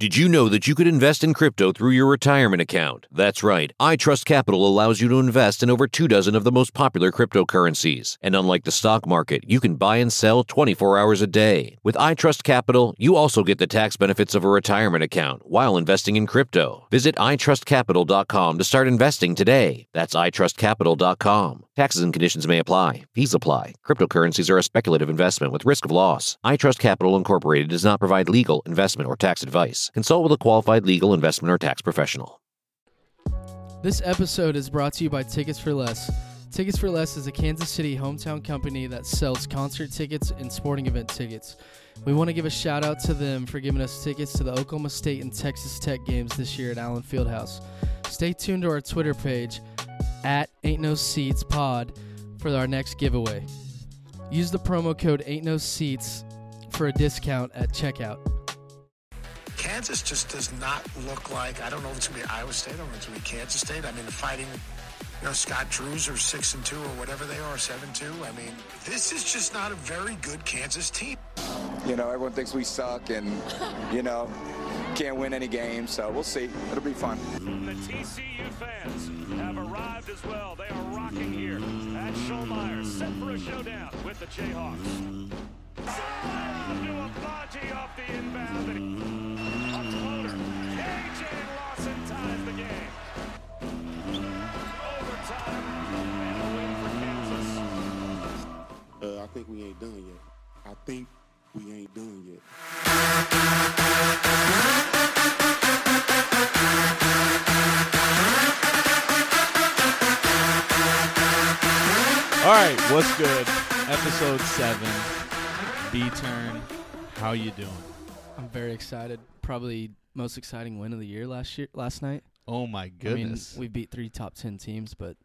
Did you know that you could invest in crypto through your retirement account? That's right. iTrust Capital allows you to invest in over two dozen of the most popular cryptocurrencies. And unlike the stock market, you can buy and sell 24 hours a day. With iTrust Capital, you also get the tax benefits of a retirement account while investing in crypto. Visit itrustcapital.com to start investing today. That's itrustcapital.com. Taxes and conditions may apply. Fees apply. Cryptocurrencies are a speculative investment with risk of loss. iTrust Capital Incorporated does not provide legal, investment, or tax advice. Consult with a qualified legal, investment, or tax professional. This episode is brought to you by Tickets for Less. Tickets for Less is a Kansas City hometown company that sells concert tickets and sporting event tickets. We want to give a shout out to them for giving us tickets to the Oklahoma State and Texas Tech games this year at Allen Fieldhouse. Stay tuned to our Twitter page at Ain't No Seats Pod for our next giveaway. Use the promo code Ain't No Seats for a discount at checkout. Kansas just does not look like. I don't know if it's going to be Iowa State. I don't know if it's going to be Kansas State. I mean, fighting, you know, Scott Drew's or six and two or whatever they are, seven two. I mean, this is just not a very good Kansas team. You know, everyone thinks we suck and, you know, can't win any games. So we'll see. It'll be fun. The TCU fans have arrived as well. They are rocking here at Schollmaier, set for a showdown with the Jayhawks. Nuabaji off the inbound. Think we ain't done yet. All right, what's good? Episode seven. B turn. How you doing? I'm very excited. Probably most exciting win of the year last year last night. Oh my goodness. I mean, we beat three top ten teams, but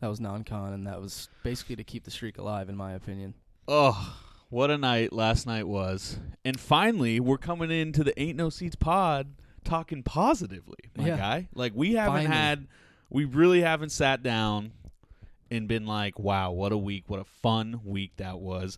that was non-con, and that was basically to keep the streak alive, in my opinion. oh, what a night last night was. And finally, we're coming into the Ain't No Seats pod talking positively, my Yeah. guy. Like we haven't Finally. had we really haven't sat down and been like, "Wow, what a week. What a fun week that was."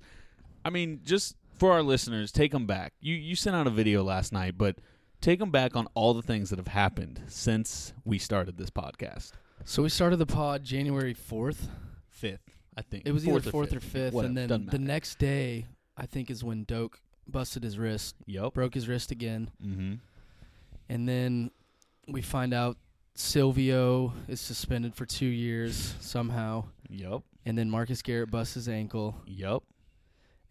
I mean, just for our listeners, take them back. You you sent out a video last night, but take them back on all the things that have happened since we started this podcast. So we started the pod January fourth. Fifth, I think. It was Fourth either fourth or fifth, Whatever, and then the matter. next day, I think, is when Doak busted his wrist, Yep. broke his wrist again, Mm-hmm. and then we find out Silvio is suspended for two years somehow, Yep. and then Marcus Garrett busts his ankle, Yep.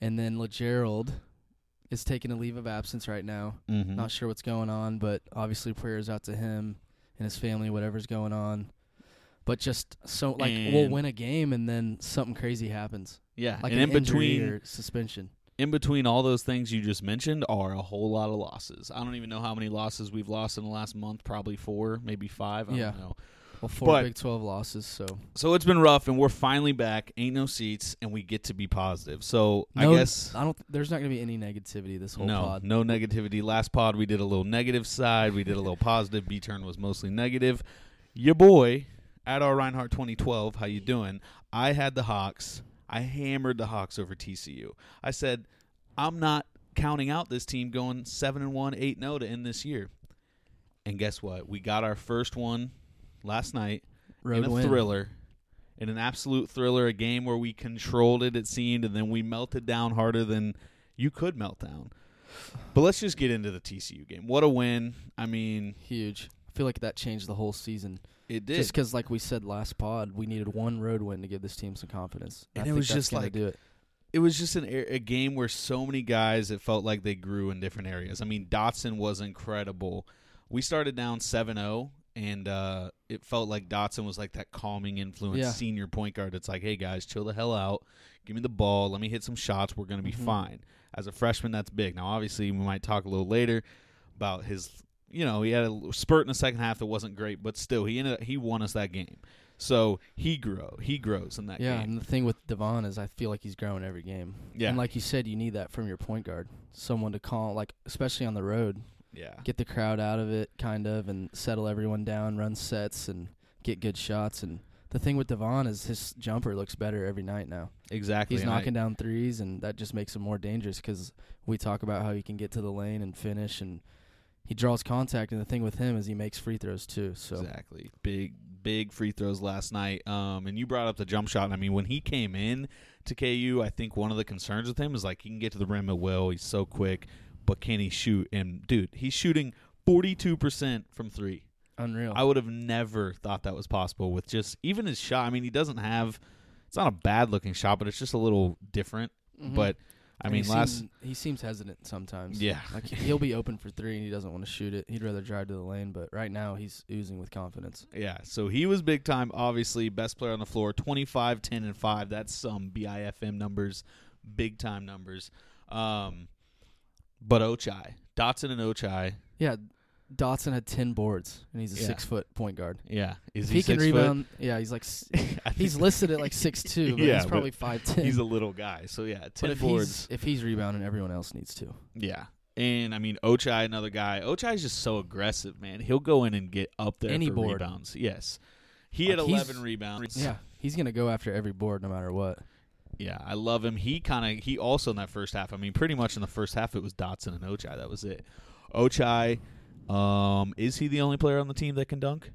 and then LaGerald is taking a leave of absence right now. Mm-hmm. Not sure what's going on, but obviously prayers out to him and his family, whatever's going on. But just so like we'll win a game and then something crazy happens, Yeah, like and an in between or suspension. in between all those things you just mentioned are a whole lot of losses. I don't even know how many losses we've lost in the last month. Probably four, maybe five. I Yeah. don't know. Well, four But- Big Twelve losses, so So it's been rough, and we're finally back. Ain't no seats, and we get to be positive. So no, I guess I don't. There's not gonna be any negativity this whole no, pod. no negativity. Last pod we did a little negative side. We did a little positive. B turn was mostly negative. Your boy at our Reinhardt 2012. How you doing? I had the Hawks. I hammered the Hawks over TCU. I said I'm not counting out this team going seven and one, eight zero oh to end this year. And guess what? We got our first one last night Road in a win. thriller. in an absolute thriller, a game where we controlled it, it seemed, and then we melted down harder than you could melt down. But let's just get into the TCU game. What a win! I mean, Huge. I feel like that changed the whole season. it did. Just because, like we said last pod, we needed one road win to give this team some confidence. And I it was just like- do it. it was just an a game where so many guys it felt like they grew in different areas. I mean, Dotson was incredible. We started down 7-0 and uh, it felt like Dotson was like that calming influence Yeah. senior point guard. It's like, "Hey guys, chill the hell out. Give me the ball. Let me hit some shots. We're going to be Mhm. fine." As a freshman, that's big. Now, obviously, we might talk a little later about his you know, he had a spurt in the second half that wasn't great, but still he ended up, he won us that game. So, he grow. He grows in that Yeah, game. and the thing with Devon is I feel like he's growing every game. Yeah. And like you said, you need that from your point guard. Someone to call, like, especially on the road, yeah. get the crowd out of it, kind of, and settle everyone down, run sets, and get good shots. And the thing with Devon is his jumper looks better every night now. Exactly. He's and I- knocking down threes, and that just makes him more dangerous because we talk about how he can get to the lane and finish, and he draws contact. And the thing with him is he makes free throws too. So Exactly. Big big free throws last night. Um and you brought up the jump shot. and I mean, when he came in to KU, I think one of the concerns with him is like he can get to the rim at will. He's so quick, but can he shoot? And dude, he's shooting 42% from 3. unreal. I would have never thought that was possible with just even his shot. I mean, he doesn't have it's not a bad looking shot, but it's just a little different. Mhm. But I And mean, he last seem- he seems hesitant sometimes. Yeah. like he- he'll be open for three and he doesn't want to shoot it. He'd rather drive to the lane. But right now he's oozing with confidence. Yeah, so he was big time, obviously, best player on the floor, 25, 10, and 5. That's some BIFM numbers, big time numbers. Um, but Ochai, Dotson and Ochai, Yeah, Dotson had ten boards and he's a Yeah. six foot point guard. yeah. Is If he, can six foot? rebound, yeah, he's like s- I he's think- listed at like six two, but Yeah, he's but probably five ten. He's a little guy, so yeah, 10 but if boards. he's if he's rebounding, everyone else needs to. Yeah. And, I mean, Ochai, another guy. Ochai is just so aggressive, man. He'll go in and get up there Any for board. rebounds. Yes. He had Like, he's- 11 rebounds. Yeah, he's gonna go after every board no matter what. Yeah, I love him. He kind of he also in that first half. I mean, pretty much in the first half it was Dotson and Ochai. That was it. Ochai, um, is he the only player on the team that can dunk?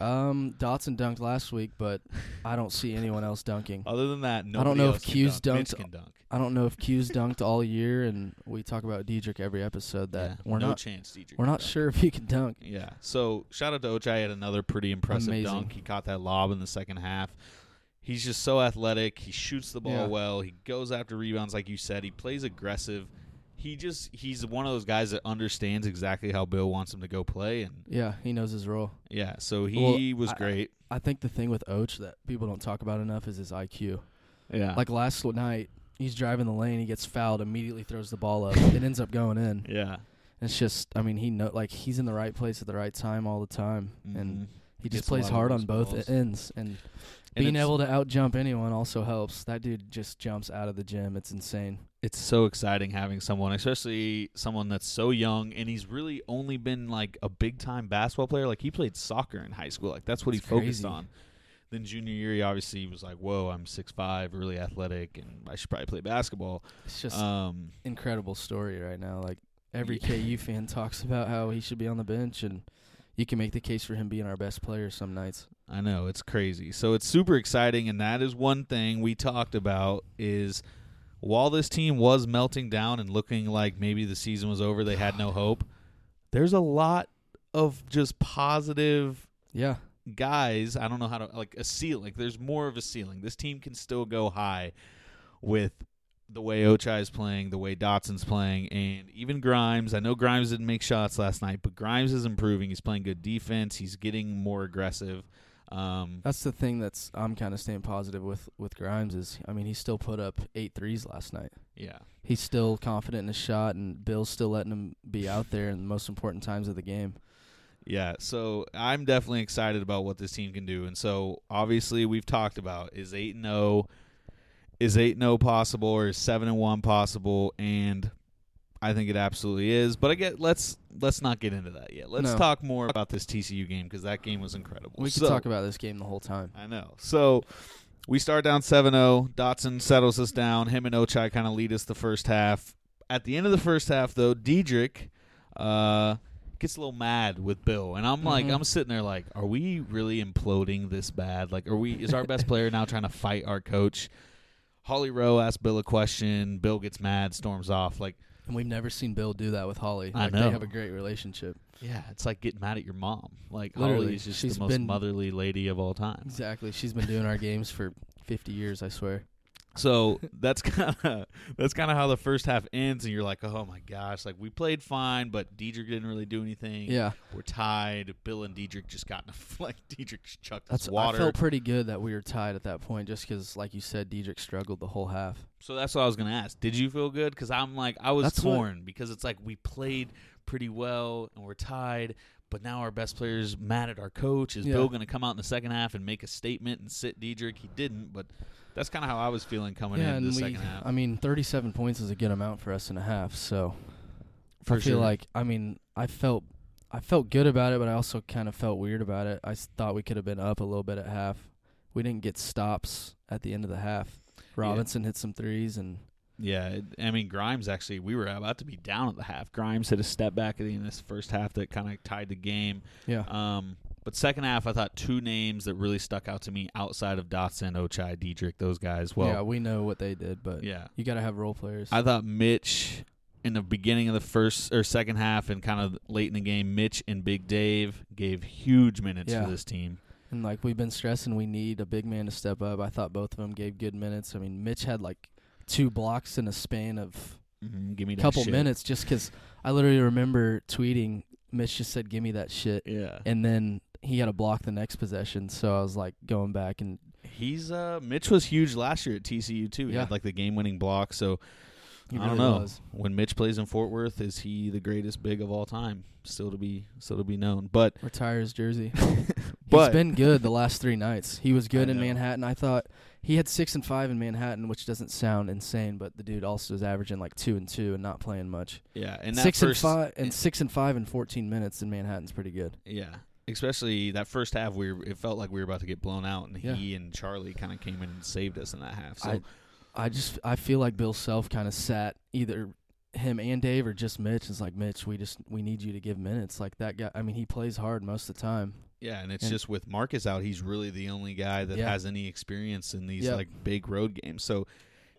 Um, Dotson dunked last week, but I don't see anyone else dunking. Other than that, nobody I don't know if Q's dunk. Mitch dunked- can dunk. I don't know if Q's dunked all year, and we talk about Dedric every episode that Yeah, we're no not chance. Dedric we're not dunk. sure if he can dunk. Yeah. So shout out to Ochai had another pretty impressive Amazing. dunk. He caught that lob in the second half. He's just so athletic. He shoots the ball Yeah. well. He goes after rebounds, like you said. He plays aggressive. He just he's one of those guys that understands exactly how Bill wants him to go play, and Yeah, he knows his role. yeah. So he Well, was I- great. I think the thing with Och that people don't talk about enough is his IQ. Yeah. Like last night, he's driving the lane, he gets fouled, immediately throws the ball up. it ends up going in. yeah. It's just, I mean, he know like he's in the right place at the right time all the time, and Mhm. he just plays hard on both balls. ends. And, And being able to out jump anyone also helps. That dude just jumps out of the gym. It's insane. It's so exciting having someone, especially someone that's so young, and he's really only been like a big time basketball player. Like he played soccer in high school, like that's what It's he focused crazy. on. Then junior year, he obviously was like, "Whoa, I'm six five, really athletic, and I should probably play basketball." It's just Um, incredible story right now. Like every. KU fan talks about how he should be on the bench, and you can make the case for him being our best player some nights. I know it's crazy. So it's super exciting, and that is one thing we talked about is while this team was melting down and looking like maybe the season was over, they had no hope. There's a lot of just positive Yeah, guys. I don't know how to like a ceiling. Like there's more of a ceiling. This team can still go high with the way Ochai is playing, the way Dotson's playing, and even Grimes. I know Grimes didn't make shots last night, but Grimes is improving. He's playing good defense. He's getting more aggressive. Um, that's the thing that's I'm kind of staying positive with with Grimes is I mean he still put up eight threes last night. yeah, He's still confident in his shot, and Bill's still letting him be out there in the most important times of the game. yeah. So I'm definitely excited about what this team can do. And so obviously we've talked about is eight and zero, is eight and zero possible, or is seven and one possible? And I think it absolutely is. But I get let's let's not get into that yet. Let's No. talk more about this TCU game because that game was incredible. We could So- talk about this game the whole time. I know. So we start down 7-0. Dotson settles us down. Him and Ochai kind of lead us the first half. At the end of the first half, though, Dedric, uh, gets a little mad with Bill, and I'm like, Mhm. I'm sitting there like, are we really imploding this bad? Like, are we? Is our best player now trying to fight our coach? Holly Rowe asks Bill a question. Bill gets mad, storms off. Like, And we've never seen Bill do that with Holly. I Like, know. They have a great relationship. yeah, it's like getting mad at your mom. Like, Literally, Holly is just she's the most been- motherly lady of all time. Exactly. She's been doing our games for 50 years, I swear. So that's kind of that's kind of how the first half ends, and you're like, oh my gosh, like we played fine, but Dedric didn't really do anything. Yeah. we're tied. Bill and Dedric just got in a, like Dedric chucked That's us water. I felt pretty good that we were tied at that point just cuz like you said Dedric struggled the whole half. so that's what I was gonna ask. Did you feel good? Because I'm like I was That's what- torn because it's like we played pretty well and we're tied. But now our best player's mad at our coach. Is Yeah. Bill going to come out in the second half and make a statement and sit Dedric? He didn't, but that's kind of how I was feeling coming yeah, and the we second half. I mean 37 points is a good amount for us in a half, so For I feel sure. like I mean, I felt I felt good about it, but I also kind of felt weird about it. I thought we could have been up a little bit at half. We didn't get stops at the end of the half. Robinson hit some threes and Yeah, it, I mean Grimes actually. We were about to be down at the half. Grimes hit a step back at the end of this first half that kind of tied the game. yeah. Um, but second half, I thought two names that really stuck out to me outside of Dotson, Ochai, Dedric, those guys. Well, yeah, we know what they did, but yeah. you got to have role players. I thought Mitch in the beginning of the first or second half and kind of late in the game, Mitch and Big Dave gave huge minutes Yeah. for this team. And like we've been stressing, we need a big man to step up. I thought both of them gave good minutes. I mean, Mitch had like two blocks in a span of Mm-hmm. Give me a couple shit. minutes, just because I literally remember tweeting. Mitch just said, "Give me that shit," Yeah, and then he had a block the next possession. So I was like going back and he's uh Mitch was huge last year at TCU too. He Yeah. had like the game-winning block. So he I really don't know. was. When Mitch plays in Fort Worth, is he the greatest big of all time? Still to be still to be known. But retires jersey. but He's been good the last three nights. He was good I in know. Manhattan. I thought he had six and five in Manhattan, which doesn't sound insane, but the dude also is averaging like two and two and not playing much. yeah, and that six and five and six and five in fourteen minutes in Manhattan's pretty good. Yeah, especially that first half, we were, it felt like we were about to get blown out, and Yeah. he and Charlie kind of came in and saved us in that half. So I I just I feel like Bill Self kind of sat either him and Dave or just Mitch. It's like Mitch, we just we need you to give minutes. Like that guy. I mean, he plays hard most of the time. yeah, and it's and- just with Marcus out, he's really the only guy that Yeah. has any experience in these Yep. like big road games. So.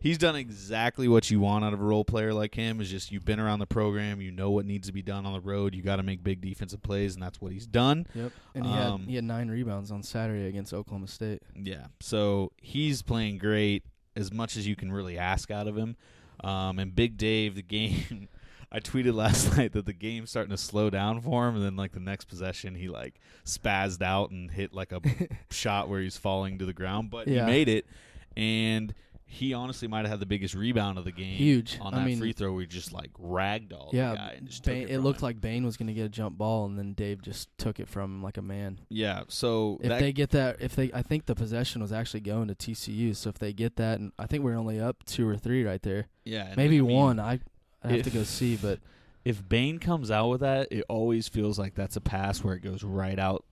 He's done exactly what you want out of a role player like him. Is just you've been around the program, you know what needs to be done on the road. You got to make big defensive plays, and that's what he's done. Yep. And he Um, had he had nine rebounds on Saturday against Oklahoma State. Yeah. So he's playing great as much as you can really ask out of him. Um, and Big Dave, the game, I tweeted last night that the game's starting to slow down for him, and then like the next possession, he like spazzed out and hit like a shot where he's falling to the ground, but Yeah. he made it, and he honestly might have had the biggest rebound of the game. Huge. on I that mean- free throw. We just like ragdolled the yeah, guy and just Bane, it, it looked him. like Bane was going to get a jump ball, and then Dave just took it from him like a man. yeah. So If they get that, if they, I think the possession was actually going to TCU. So if they get that, and I think we're only up two or three right there, yeah, maybe I mean, one. I I have to go see, but if Bane comes out with that, it always feels like that's a pass where it goes right out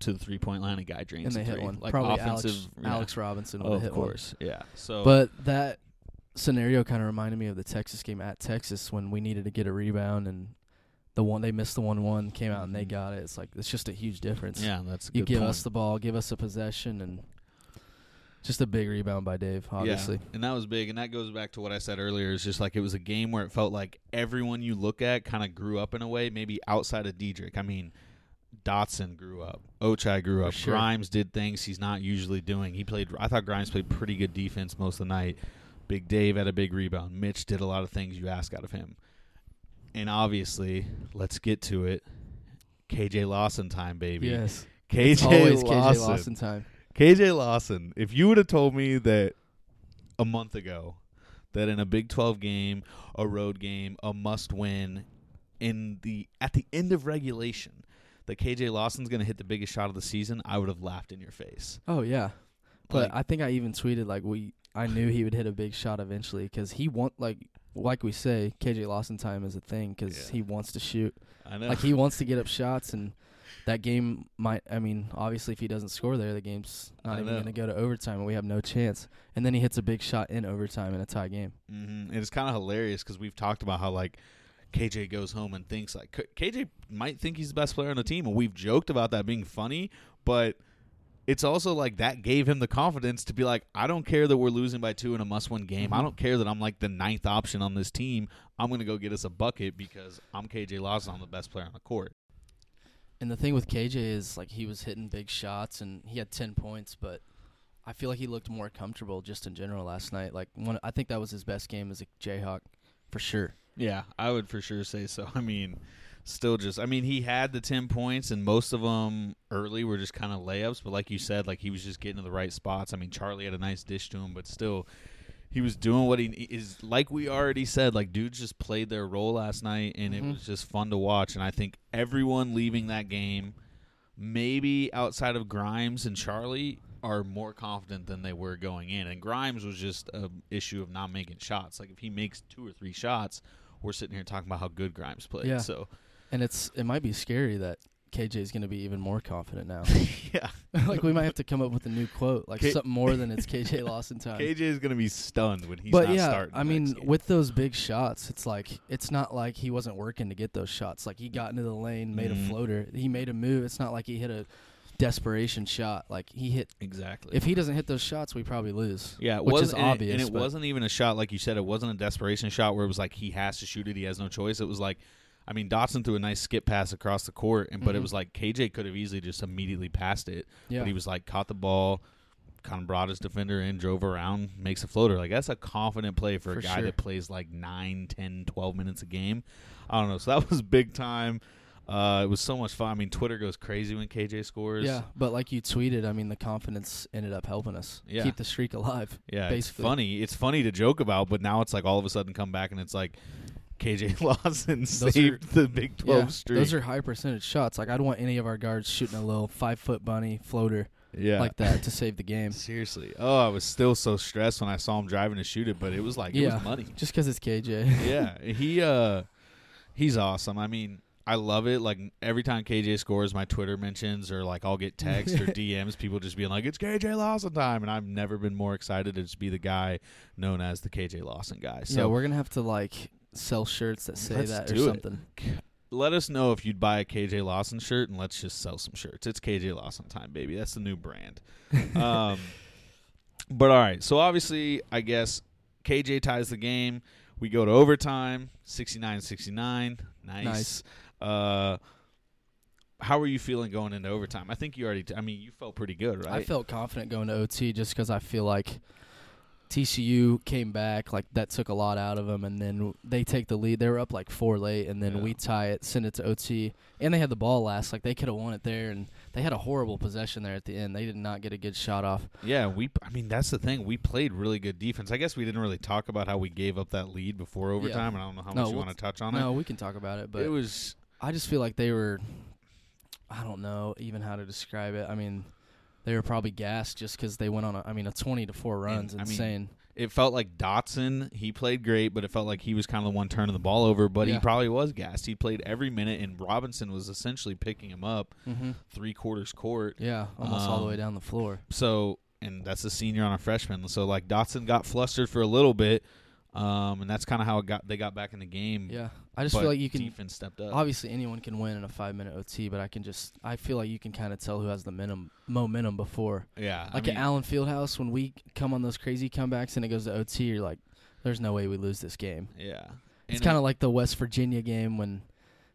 to the three point line. A guy drains and they a hit three. one. Like Probably offensive. Alex, yeah. Alex Robinson would Oh, have of hit one. course, yeah. So, But that scenario kind of reminded me of the Texas game at Texas when we needed to get a rebound and the one they missed the one one came out and they Mhm. got it. It's like it's just a huge difference. yeah, that's a you good give point. us the ball, give us a possession, and just a big rebound by Dave. Obviously, Yeah, and that was big, and that goes back to what I said earlier. It's just like it was a game where it felt like everyone you look at kind of grew up in a way, maybe outside of Dedric. I mean, Dotson grew up, Ochai grew up, sure. Grimes did things he's not usually doing. He played. I thought Grimes played pretty good defense most of the night. Big Dave had a big rebound. Mitch did a lot of things you ask out of him, and obviously, let's get to it. KJ Lawson time, baby. yes, KJ Lawson. KJ Lawson time. KJ Lawson, if you would have told me that a month ago that in a Big 12 game, a road game, a must win in the at the end of regulation that KJ Lawson's going to hit the biggest shot of the season, I would have laughed in your face. Oh yeah, but Like- I think I even tweeted like we. I knew he would hit a big shot eventually because he want like like we say KJ Lawson time is a thing because Yeah. he wants to shoot. I know. Like he wants to get up shots, and that game might. I mean, obviously, if he doesn't score there, the game's not I even going to go to overtime, and we have no chance. And then he hits a big shot in overtime in a tie game. Mm-hmm. And it's kind of hilarious because we've talked about how like KJ goes home and thinks like KJ might think he's the best player on the team, and we've joked about that being funny, but it's also like that gave him the confidence to be like, I don't care that we're losing by two in a must-win game. I mm-hmm. don't care that I'm like the ninth option on this team. I'm gonna go get us a bucket because I'm KJ Lawson. I'm the best player on the court. And the thing with KJ is like he was hitting big shots and he had ten points, but I feel like he looked more comfortable just in general last night. Like one, I think that was his best game as a Jayhawk, for sure. Yeah, I would for sure say so. I mean, still just I mean, he had the 10 points and most of them early were just kind of layups, but like you said, like he was just getting to the right spots. I mean, Charlie had a nice dish to him, but still he was doing what he is like we already said like dudes just played their role last night and Mhm. it was just fun to watch and I think everyone leaving that game maybe outside of Grimes and Charlie are more confident than they were going in. And Grimes was just a issue of not making shots. Like if he makes two or three shots, we're sitting here talking about how good Grimes played. Yeah. So And it's it might be scary that KJ is going to be even more confident now. yeah, like we might have to come up with a new quote, like K- something more than it's KJ Lawson time. KJ is gonna be stunned when he's but not yeah, starting. I mean, with those big shots, it's like it's not like he wasn't working to get those shots. Like he got into the lane, made Mhm. a floater, he made a move. It's not like he hit a desperation shot. Like he hit. exactly. If he doesn't hit those shots, we probably lose. Yeah, it which was is and it- obvious. and it wasn't even a shot like you said. It wasn't a desperation shot where it was like he has to shoot it. He has no choice. It was like, I mean, Dotson threw a nice skip pass across the court, and but it Mhm. was like KJ could have easily just immediately passed it, Yeah, but he was like caught the ball, kind of brought his defender in, drove around, makes a floater. Like that's a confident play for, For a guy sure. that plays like 9, 10, 12 minutes a game. I don't know. So that was big time. Uh, it was so much fun. I mean, Twitter goes crazy when KJ scores. yeah. But like you tweeted, I mean, the confidence ended up helping us Yeah. keep the streak alive. Yeah, basically. it's funny. It's funny to joke about, but now it's like all of a sudden come back and it's like KJ Lawson Those saved the Big Twelve yeah, streak. those are high percentage shots. Like I'd want any of our guards shooting a little five foot bunny floater yeah, like that to save the game. Seriously. Oh, I was still so stressed when I saw him driving to shoot it, but it was like it Yeah. was money. Just because it's KJ. yeah, he uh, he's awesome. I mean. I love it. Like every time KJ scores, my Twitter mentions or like I'll get texts or DMs, people just being like, "It's KJ Lawson time," and I've never been more excited to just be the guy known as the KJ Lawson guy. So yeah, we're gonna have to like sell shirts that say that or do it. something. let us know if you'd buy a KJ Lawson shirt and let's just sell some shirts. It's KJ Lawson time, baby. That's the new brand. um, but all right, so obviously, I guess KJ ties the game. We go to overtime, 69-69. Nice. Nice. Uh, how were you feeling going into overtime? I think you already. T- I mean, you felt pretty good, right? I felt confident going to OT just because I feel like TCU came back, like that took a lot out of them, and then they take the lead. They were up like four late, and then Yeah. we tie it, send it to OT, and they had the ball last. Like they could have won it there, and they had a horrible possession there at the end. They did not get a good shot off. Yeah, we. I mean, that's the thing. We played really good defense. I guess we didn't really talk about how we gave up that lead before overtime, and I don't know how No, much you we'll- want to touch on No, it. No, we can talk about it, but it was I just feel like they were. I don't know even how to describe it. I mean, they were probably gassed just because they went on. a I mean, a twenty to four runs, I mean, insane. it felt like Dotson. He played great, but it felt like he was kind of the one turning the ball over. But he Yeah. probably was gassed. He played every minute, and Robinson was essentially picking him up hmm three quarters court. Yeah, almost all the way Um, down the floor. So, and that's a senior on a freshman. So, like Dotson got flustered for a little bit, um, and that's kind of how it got. They got back in the game. Yeah, I just feel like you can. defense stepped up. Obviously, anyone can win in a five minute OT, but I can just. I feel like you can kind of tell who has the minimum momentum before. yeah, Like I mean, at Allen Fieldhouse, when we come on those crazy comebacks and it goes to OT, you're like, "There's no way we lose this game." yeah. It's kind it- of like the West Virginia game when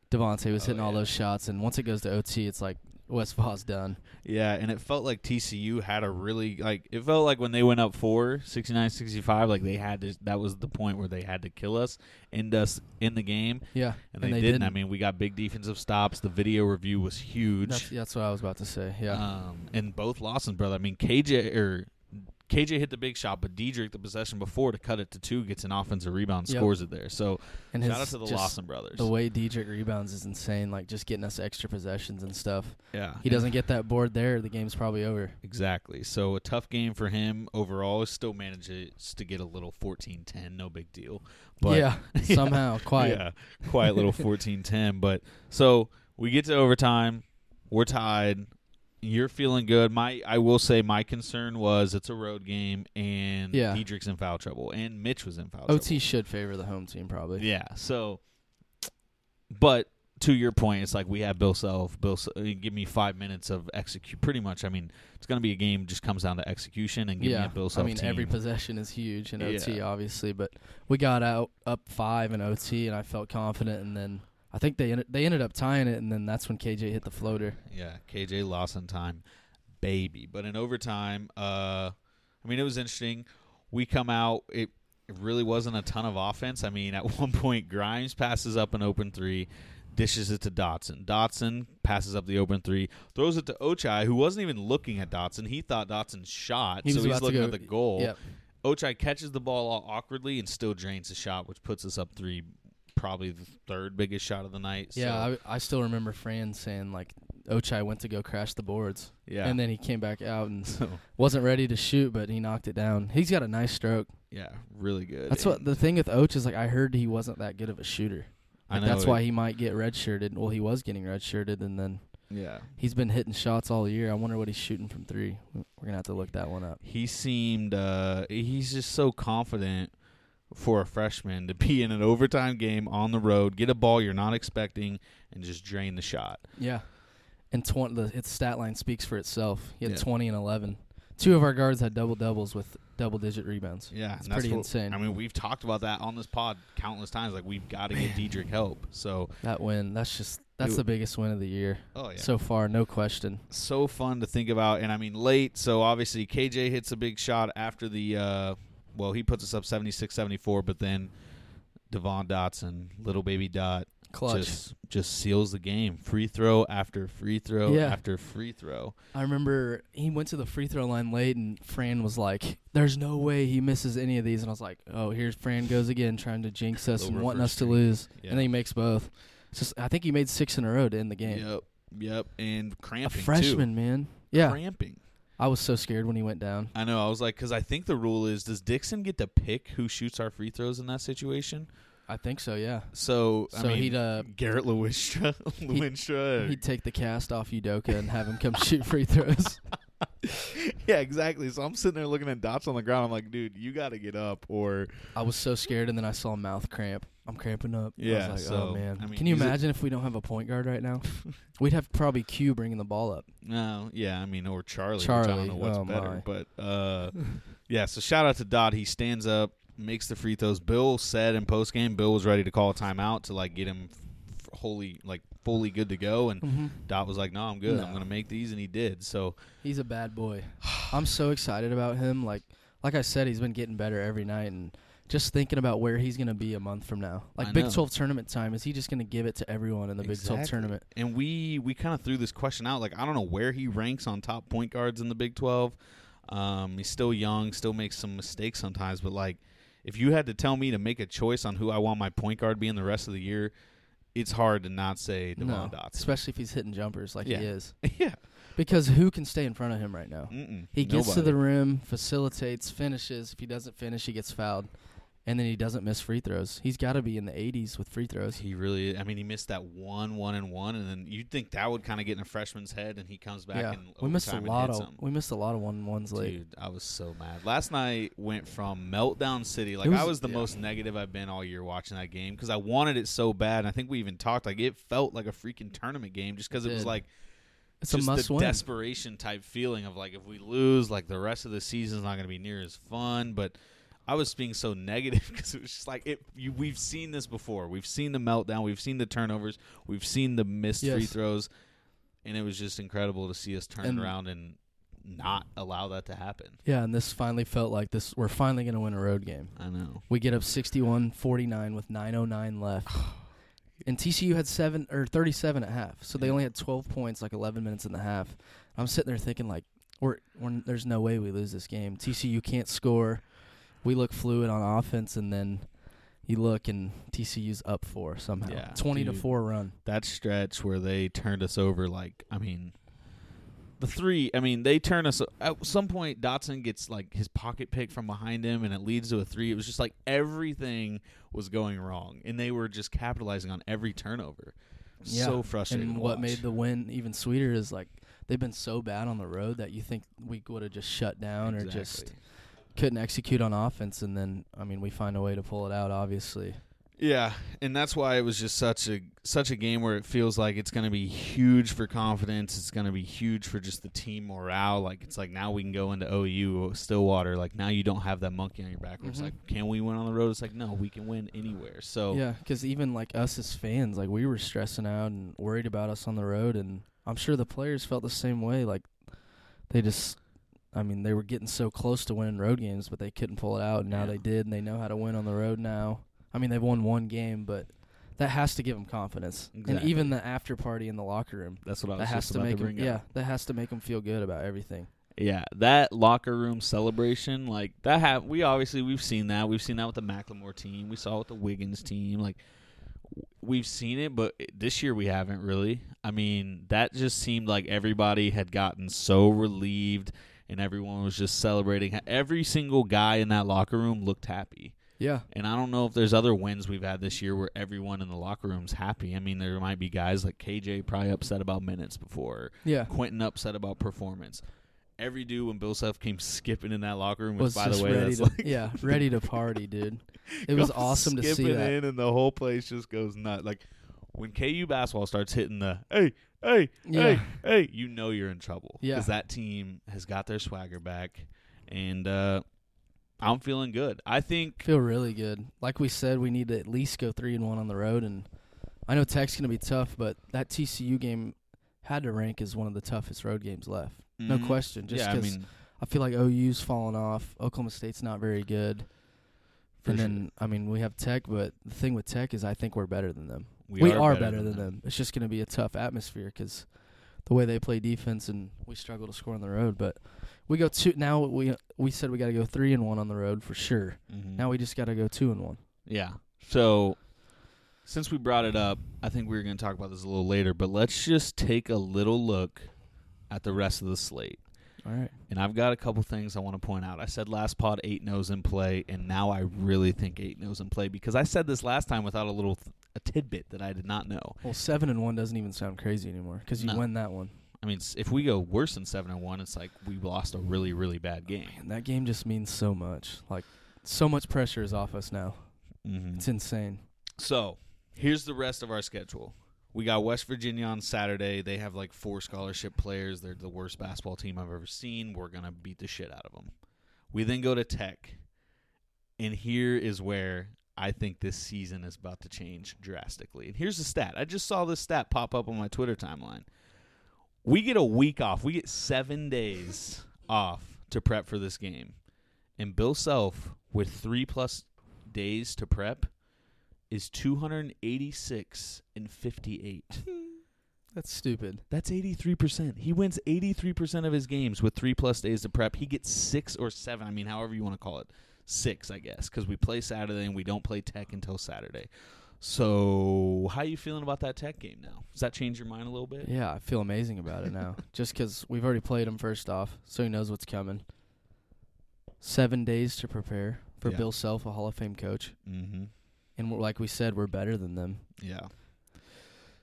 Devontae was Oh, hitting all those shots, and once it goes to OT, it's like West Vaugh's done. Yeah, and it felt like TCU had a really like it felt like when they went up 4 69-65 like they had to that was the point where they had to kill us end us in the game Yeah, and they, didn't. I mean, we got big defensive stops. The video review was huge. that's, that's what I was about to say. Yeah, Um, and both Lawson brother. I mean, KJ or KJ hit the big shot, but Dedric the possession before to cut it to two gets an offensive rebound, Yep. scores it there. So and shout his out to the Lawson brothers. The way Dedric rebounds is insane. Like just getting us extra possessions and stuff. yeah, He doesn't get that board there, the game's probably over. Exactly. So a tough game for him overall. Still manages to get a little 14-10, no big deal. But yeah, somehow quiet. Yeah, quiet little 14-10. But so we get to overtime. We're tied. You're feeling good. My I will say my concern was it's a road game and Yeah. Dedric's in foul trouble and Mitch was in foul trouble. OT should favor the home team probably. Yeah. So but to your point, it's like we have Bill Self. Bill, uh, give me five minutes of execute. Pretty much, I mean, it's going to be a game. Just comes down to execution and give me yeah, a Bill I mean team. every possession is huge in OT, obviously, but we got out up five in OT, and I felt confident, and then I think they ended, they ended up tying it, and then that's when KJ hit the floater. Yeah, KJ Lawson time, baby. But in overtime, uh, I mean, it was interesting. We come out. It, it really wasn't a ton of offense. I mean, at one point, Grimes passes up an open three, dishes it to Dotson. Dotson passes up the open three, throws it to Ochai, who wasn't even looking at Dotson. He thought Dotson shot, He so he's looking go- at the goal. Yep. Ochai catches the ball all awkwardly and still drains the shot, which puts us up three. Probably the third biggest shot of the night. Yeah, so, I, I still remember Fran saying like Ochai went to go crash the boards, yeah. and then he came back out and so, wasn't ready to shoot, but he knocked it down. He's got a nice stroke. yeah, really good. That's what the thing with Och is like. I heard he wasn't that good of a shooter. I know that's it- why he might get redshirted. Well, he was getting redshirted, and then Yeah. he's been hitting shots all year. I wonder what he's shooting from three. We're gonna have to look that one up. He seemed uh he's just so confident for a freshman to be in an overtime game on the road, get a ball you're not expecting and just drain the shot. Yeah, and twenty. The its stat line speaks for itself. He had Yeah. twenty and eleven. Two of our guards had double doubles with double digit rebounds. Yeah, It's pretty what- insane. I mean, we've talked about that on this pod countless times. Like we've got to get Dedric help. So, That win. That's just that's It- the biggest win of the year oh yeah, so far, no question. so fun to think about. And I mean, late. So obviously, KJ hits a big shot after the. uh Well, he puts us up 76-74, but then Devon Dotson, little baby Dot, Clutch. just just seals the game. Free throw after free throw Yeah. after free throw. I remember he went to the free throw line late, and Fran was like, "There's no way he misses any of these." And I was like, "Oh, here's Fran goes again, trying to jinx us and wanting us to lose." Yeah. And then he makes both. Just, I think he made six in a row to end the game. Yep, yep, and cramping. A cramping freshman, man. Yeah, cramping. I was so scared when he went down. I know. I was like, because I think the rule is, does Dixon get to pick who shoots our free throws in that situation? I think so. Yeah, So, I So mean, he'd, uh, Garrett Lewistra, Lewinstra, he'd take the cast off Udoka and have him come shoot free throws. yeah, exactly. So I'm sitting there looking at dots on the ground. I'm like, dude, you got to get up, or I was so scared, and then I saw mouth cramp. I'm cramping up. Yeah, like, so, oh man. I mean, Can you imagine if we don't have a point guard right now? We'd have probably Q bringing the ball up. no, yeah, I mean, or Charlie. which I Charlie, don't know what's oh better, my. but uh, yeah. So shout out to Dot. He stands up, makes the free throws. Bill said in post game, Bill was ready to call a timeout to like get him f- wholly, like fully good to go, and Mm-hmm. Dot was like, "No, I'm good. I'm gonna make these," and he did. So He's a bad boy. I'm so excited about him. Like like I said, he's been getting better every night and just thinking about where he's gonna be a month from now. Like I Big know. Twelve tournament time, is he just gonna give it to everyone in the Big Twelve tournament? And we we kind of threw this question out. Like I don't know where he ranks on top point guards in the Big Twelve. Um, he's still young, still makes some mistakes sometimes. But like, if you had to tell me to make a choice on who I want my point guard being the rest of the year, it's hard to not say Devon No, Dotson. especially if he's hitting jumpers like Yeah. he is. yeah, Because who can stay in front of him right now? Mm-mm. He gets to the rim, facilitates, finishes. If he doesn't finish, he gets fouled, and then he doesn't miss free throws. He's got to be in the 80s with free throws. He really, I mean, he missed that one, one and one, and then you'd think that would kind of get in a freshman's head, and he comes back yeah, and we missed a lot of we missed a lot of one ones late. Dude, I was so mad. Last night went from meltdown city. Like was- I was the yeah. most negative I've been all year watching that game because I wanted it so bad. And I think we even talked like it felt like a freaking tournament game just because it, It was like It's just a must the win. desperation type feeling of like if we lose, like the rest of the season's not going to be near as fun. But I was being so negative because it was just like it. You, we've seen this before. We've seen the meltdown. We've seen the turnovers. We've seen the missed free throws, and it was just incredible to see us turn And- around and not allow that to happen. Yeah, and this finally felt like this. We're finally going to win a road game. I know. We get up 61-49 with 9:09 left, and TCU had seven or 37 at half, so they only had 12 points, like 11 minutes in the half. I'm sitting there thinking like, we're, we're there's no way we lose this game. TCU can't score. We look fluid on offense, and then you look and TCU's up four somehow. Yeah, 20 to four run. that stretch where they turned us over like I mean the three I mean they turn us at some point Dotson gets like his pocket pick from behind him and it leads to a three it was just like everything was going wrong and they were just capitalizing on every turnover Yeah, so frustrating And what made the win even sweeter is like they've been so bad on the road that you think we would have just shut down or just Exactly. Couldn't execute on offense, and then I mean we find a way to pull it out. Obviously, Yeah, and that's why it was just such a such a game where it feels like it's going to be huge for confidence. It's going to be huge for just the team morale. Like it's like now we can go into OU Stillwater. Like now you don't have that monkey on your back. Where It's Mhm. like, can we win on the road? It's like no, we can win anywhere. So Yeah, because even like us as fans, like we were stressing out and worried about us on the road, and I'm sure the players felt the same way. Like they just, I mean, they were getting so close to winning road games, but they couldn't pull it out. And now Yeah. they did, and they know how to win on the road now. I mean, they've won one game, but that has to give them confidence. And even the after party in the locker room, that's what I was that has just to about make to yeah, that has to make them feel good about everything. Yeah, that locker room celebration, like that. Have we obviously we've seen that. We've seen that with the Macklemore team. We saw it with the Wiggins team. Like we've seen it, but this year we haven't really. I mean, that just seemed like everybody had gotten so relieved, and everyone was just celebrating. Every single guy in that locker room looked happy. Yeah, And I don't know if there's other wins we've had this year where everyone in the locker room's happy. I mean, there might be guys like KJ probably upset about minutes before, yeah. Quentin upset about performance. Every dude when Bill Self came skipping in that locker room, Was by the way, ready that's to, like yeah, ready to party, dude. It was awesome to see skipping that. in, and the whole place just goes nuts. Like when KU basketball starts hitting the hey, hey, Yeah. hey, hey, you know you're in trouble Yeah. because that team has got their swagger back, and uh, I'm feeling good. I think Feel really good. Like we said, we need to at least go three and one on the road, and I know Tech's going to be tough, but that TCU game had to rank as one of the toughest road games left. No Mhm. question. Just yeah, I mean, I feel like OU's fallen off. Oklahoma State's not very good. And sure. then I mean we have Tech, but the thing with Tech is I think we're better than them. We, are, better, than them. It's just going to be a tough atmosphere because the way they play defense and we struggle to score on the road. But we go two now. We we said we got to go three and one on the road for sure. Mhm. Now we just got to go two and one. Yeah. So since we brought it up, I think we were going to talk about this a little later, but let's just take a little look at the rest of the slate. All right. And I've got a couple things I want to point out. I said last pod eight nose in play, and now I really think eight nose in play because I said this last time without a little th- a tidbit that I did not know. Well, seven and one doesn't even sound crazy anymore because you No. win that one. I mean, s- if we go worse than seven and one, it's like we lost a really really bad game. Man, that game just means so much. Like so much pressure is off us now. Mm-hmm. It's insane. So here's the rest of our schedule. We got West Virginia on Saturday. They have like four scholarship players. They're the worst basketball team I've ever seen. We're gonna beat the shit out of them. We then go to Tech, and here is where I think this season is about to change drastically. And here's the stat. I just saw this stat pop up on my Twitter timeline. We get a week off. We get seven days off to prep for this game, and Bill Self with three plus days to prep is 286 and 58. That's stupid. That's 83%. He wins 83% of his games with 3 plus days to prep. He gets 6 or 7, I mean however you want to call it. 6, I guess, cuz we play Saturday and we don't play Tech until Saturday. So, how you feeling about that Tech game now? Does that change your mind a little bit? Yeah, I feel amazing about it now. Just because we've already played him first off, so he knows what's coming. Seven days to prepare for Yeah. Bill Self, a Hall of Fame coach, Mhm. and we're, like we said, we're better than them. Yeah.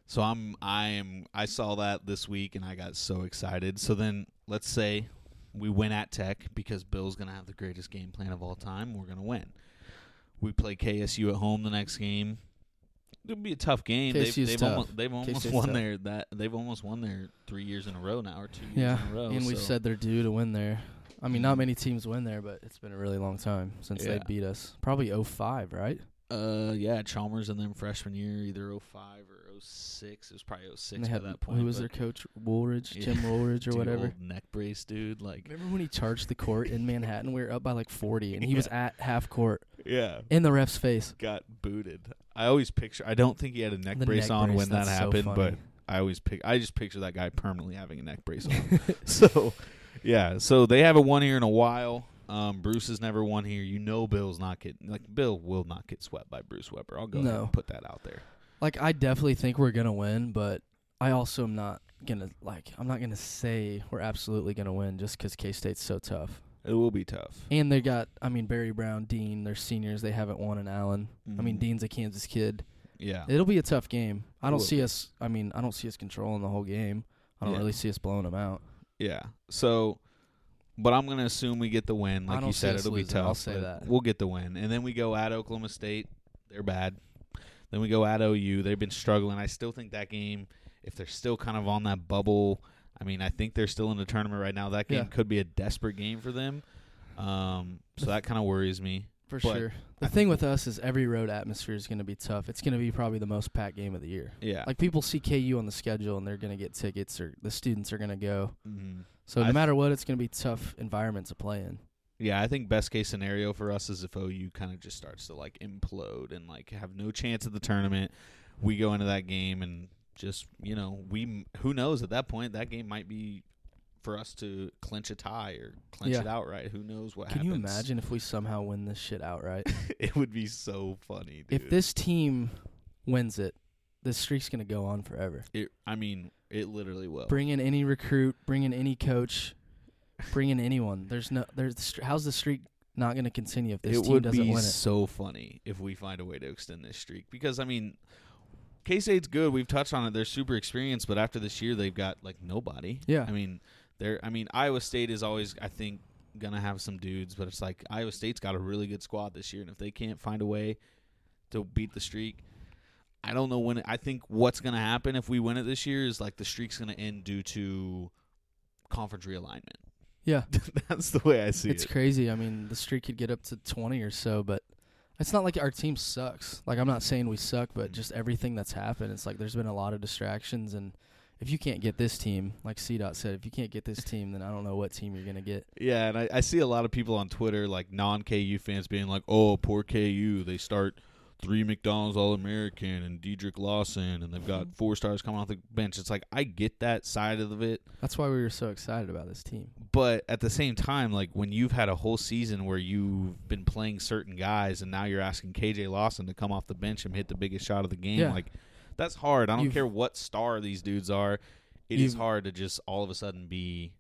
So I'm I am I saw that this week and I got so excited. So then let's say we win at Tech because Bill's gonna have the greatest game plan of all time. We're gonna win. We play KSU at home the next game. It'll be a tough game. They've, they've tough. almost they've almost KSU's won tough. their that they've almost won their three years in a row now or two years Yeah, in a row. and we've said they're due to win there. I mean, not many teams win there, but it's been a really long time since Yeah. they beat us. Probably 05, right? uh yeah, Chalmers and them freshman year, either 05 or 06. It was probably 06 And by had that point. who was their coach? Wooldridge, Yeah. Jim Wooldridge, or dude, whatever. neck brace dude, like Remember when he charged the court in Manhattan? We were up by like 40, and he was at half court yeah, in the ref's face. got booted. I always picture. I don't think he had a neck The brace neck on brace, when that that's so happened, but. I always pick. I just picture that guy permanently having a neck brace on. so, yeah. So they haven't won here in a while. Um, Bruce has never won here. You know, Bill's not getting like Bill will not get swept by Bruce Weber. I'll go No. and put that out there. Like I definitely think we're gonna win, but I also am not gonna like I'm not gonna say we're absolutely gonna win just because K State's so tough. It will be tough. And they got I mean Barry Brown, Dean, they're seniors. They haven't won in Allen. I mean Mhm. Dean's a Kansas kid. Yeah. It'll be a tough game. I It don't see be. us. I mean I don't see us controlling the whole game. I don't Yeah. really see us blowing them out. Yeah. So, but I'm gonna assume we get the win. Like you said, it'll be tough. I'll say that. We'll get the win, and then we go at Oklahoma State. They're bad. Then we go at OU. They've been struggling. I still think that game, if they're still kind of on that bubble, I mean, I think they're still in the tournament right now. That game Yeah. could be a desperate game for them. Um, so that kind of worries me. For But sure. The thing with us is every road atmosphere is going to be tough. It's going to be probably the most packed game of the year. Yeah. Like people see KU on the schedule and they're going to get tickets, or the students are going to go. Mhm. So no th- matter what, it's going to be tough environment to play in. Yeah, I think best case scenario for us is if OU kind of just starts to like implode and like have no chance at the tournament. We go into that game and just you know we m- who knows at that point that game might be for us to clinch a tie or clinch Yeah. it outright. Who knows what Can happens? you imagine if we somehow win this shit outright? it would be so funny. Dude. if this team wins it, this streak's going to go on forever. it, I mean, it literally will. Bring in any recruit, bring in any coach, bring in anyone. There's no there's how's the streak not going to continue if this it team doesn't win it? It would be so funny if we find a way to extend this streak because I mean, K State's good. We've touched on it. They're super experienced, but after this year, they've got like nobody. Yeah. I mean, they're. I mean, Iowa State is always, I think, gonna have some dudes, but it's like Iowa State's got a really good squad this year, and if they can't find a way to beat the streak. I don't know when. It, I think what's going to happen if we win it this year is like the streak's going to end due to conference realignment. Yeah. That's the way I see it's it. It's crazy. I mean, the streak could get up to 20 or so, but it's not like our team sucks. Like I'm not saying we suck, but mm. just everything that's happened, it's like there's been a lot of distractions and if you can't get this team, like C dot said, if you can't get this team, then I don't know what team you're gonna get. Yeah, and I, I see a lot of people on Twitter, like non KU fans, being like, "Oh, poor KU. They start three McDonald's All American and Dedric Lawson, and they've got mhm. four stars coming off the bench." It's like I get that side of it, That's why we were so excited about this team. but at the same time, like when you've had a whole season where you've been playing certain guys, and now you're asking KJ Lawson to come off the bench and hit the biggest shot of the game, Yeah. like that's hard. I don't You've- care what star these dudes are. It is hard to just all of a sudden be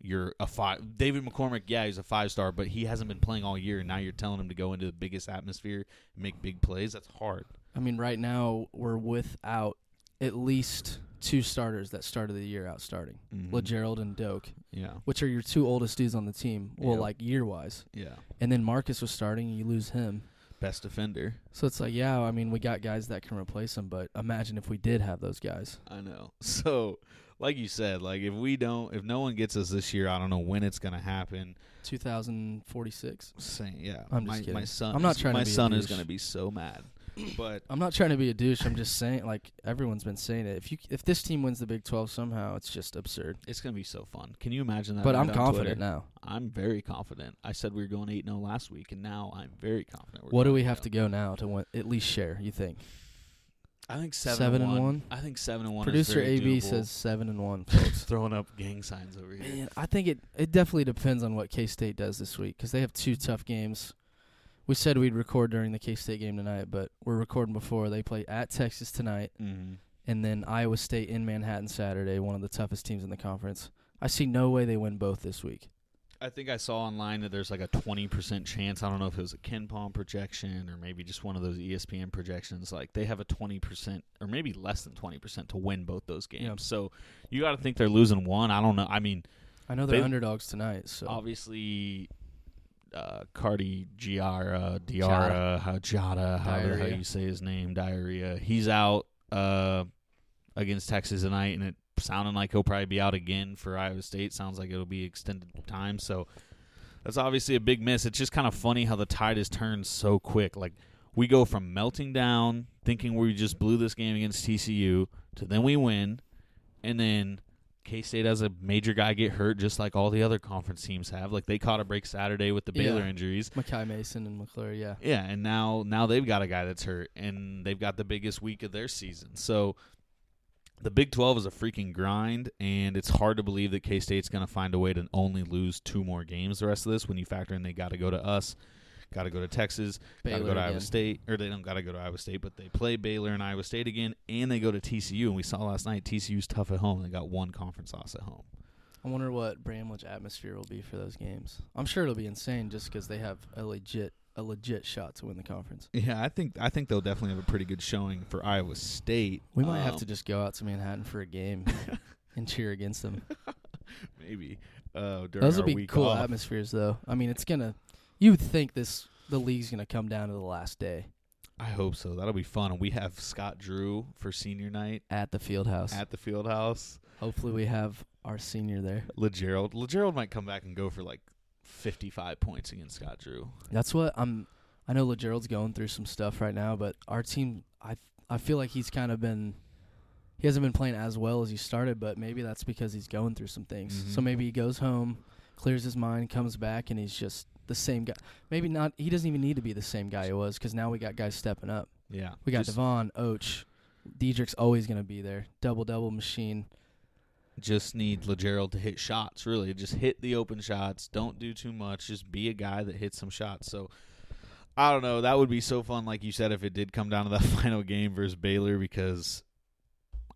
you're a five. David McCormack, yeah, he's a five star, but he hasn't been playing all year, and now you're telling him to go into the biggest atmosphere and make big plays. That's hard. I mean, right now we're without at least two starters that started the year out starting. Mhm. LaGerald and Doke, Yeah, which are your two oldest dudes on the team. Well, Yep. like year wise. yeah. And then Marcus was starting, and you lose him. Best defender. So it's like, yeah, I mean, we got guys that can replace him, but imagine if we did have those guys. I know. So, like you said, like if we don't, if no one gets us this year, I don't know when it's gonna happen. 2046. Saying, yeah, I'm my just kidding. my son. I'm not is- trying to My son is gonna be so mad, but I'm not trying to be a douche. I'm just saying, like everyone's been saying it. If you if this team wins the Big 12 somehow, it's just absurd. it's gonna be so fun. Can you imagine that? But I'm confident Twitter? now. I'm very confident. I said we were going eight 0 last week, and now I'm very confident. We're What do we have to go now to win, at least share? You think? I think seven, Seven and and one? I think seven and one. Producer AB doable. says seven and one, folks. throwing up gang signs over here. Man, I think it it definitely depends on what K State does this week because they have two tough games. We said we'd record during the K State game tonight, but we're recording before they play at Texas tonight, Mm-hmm. and then Iowa State in Manhattan Saturday, one of the toughest teams in the conference. I see no way they win both this week. I think I saw online that there's like a 20% chance. I don't know if it was a KenPom projection or maybe just one of those ESPN projections. Like they have a 20% or maybe less than 20% to win both those games. Yeah. So you got to think they're losing one. I don't know. I mean, I know they're They- underdogs tonight, so obviously, uh, Cardi Giara, Diara, how Jada, however how you say his name, Diarrhea. He's out uh, against Texas tonight, and it sounding like he'll probably be out again for Iowa State. Sounds like it'll be extended time. So that's obviously a big miss. It's just kind of funny how the tide has turned so quick. Like we go from melting down, thinking we just blew this game against TCU, to then we win, and then K State has a major guy get hurt, just like all the other conference teams have. Like they caught a break Saturday with the Baylor Yeah. injuries. Makai Mason and McClure, yeah. Yeah, and now now they've got a guy that's hurt, and they've got the biggest week of their season. So the Big Twelve is a freaking grind, and it's hard to believe that K State's going to find a way to only lose two more games the rest of this. When you factor in they got to go to us, got to go to Texas, got to go to Iowa. State, or they don't got to go to Iowa State, but they play Baylor and Iowa State again, and they go to TCU. And we saw last night TCU's tough at home. They got one conference loss at home. I wonder what Bramlage atmosphere will be for those games. I'm sure it'll be insane just because they have a legit a legit shot to win the conference. Yeah, I think I think they'll definitely have a pretty good showing for Iowa State. We might have Um, to just go out to Manhattan for a game and cheer against them. maybe. Uh, during Those would be cool off. atmospheres, though. I mean, it's gonna. You would think this the league's gonna come down to the last day. I hope so. That'll be fun. And we have Scott Drew for senior night at the field house. at the field house. Hopefully, we have our senior there. LaGerald. LaGerald might come back and go for like 55 points against Scott Drew. That's what I'm. I know LaGerald's going through some stuff right now, but our team, I I feel like he's kind of been. He hasn't been playing as well as he started, but maybe that's because he's going through some things. Mhm. So maybe he goes home, clears his mind, comes back, and he's just the same guy. Maybe not. He doesn't even need to be the same guy he was because now we got guys stepping up. Yeah. We got Devon, Oach, Dedric's always going to be there. Double double machine. Just need LaGerald to hit shots, really. Just hit the open shots. Don't do too much. Just be a guy that hits some shots. So I don't know. That would be so fun, like you said, if it did come down to that final game versus Baylor, because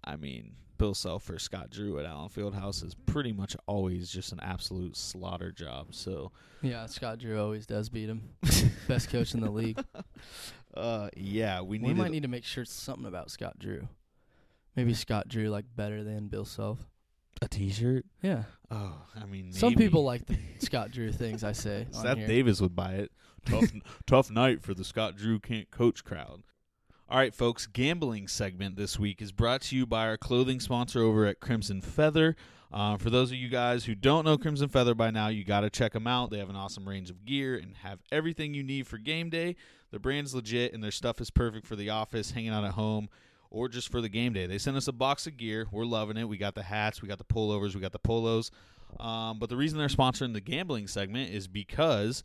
I mean, Bill Self or Scott Drew at Allen Fieldhouse is pretty much always just an absolute slaughter job. So Yeah, Scott Drew always does beat him. Best coach in the league. uh yeah, we need. We might need to make sure something about Scott Drew. Maybe Scott Drew like better than Bill Self. A t shirt. Yeah. Oh, I mean Some people like the Scott Drew things I say. on Seth here. Davis would buy it. Tough, tough night for the Scott Drew can't coach crowd. All right, folks. Gambling segment this week is brought to you by our clothing sponsor over at Crimson Feather. Uh, for those of you guys who don't know Crimson Feather by now, you got to check them out. They have an awesome range of gear and have everything you need for game day. The brand's legit, and their stuff is perfect for the office, hanging out at home, or just for the game day. They sent us a box of gear. We're loving it. We got the hats, we got the pullovers, we got the polos. Um, but the reason they're sponsoring the gambling segment is because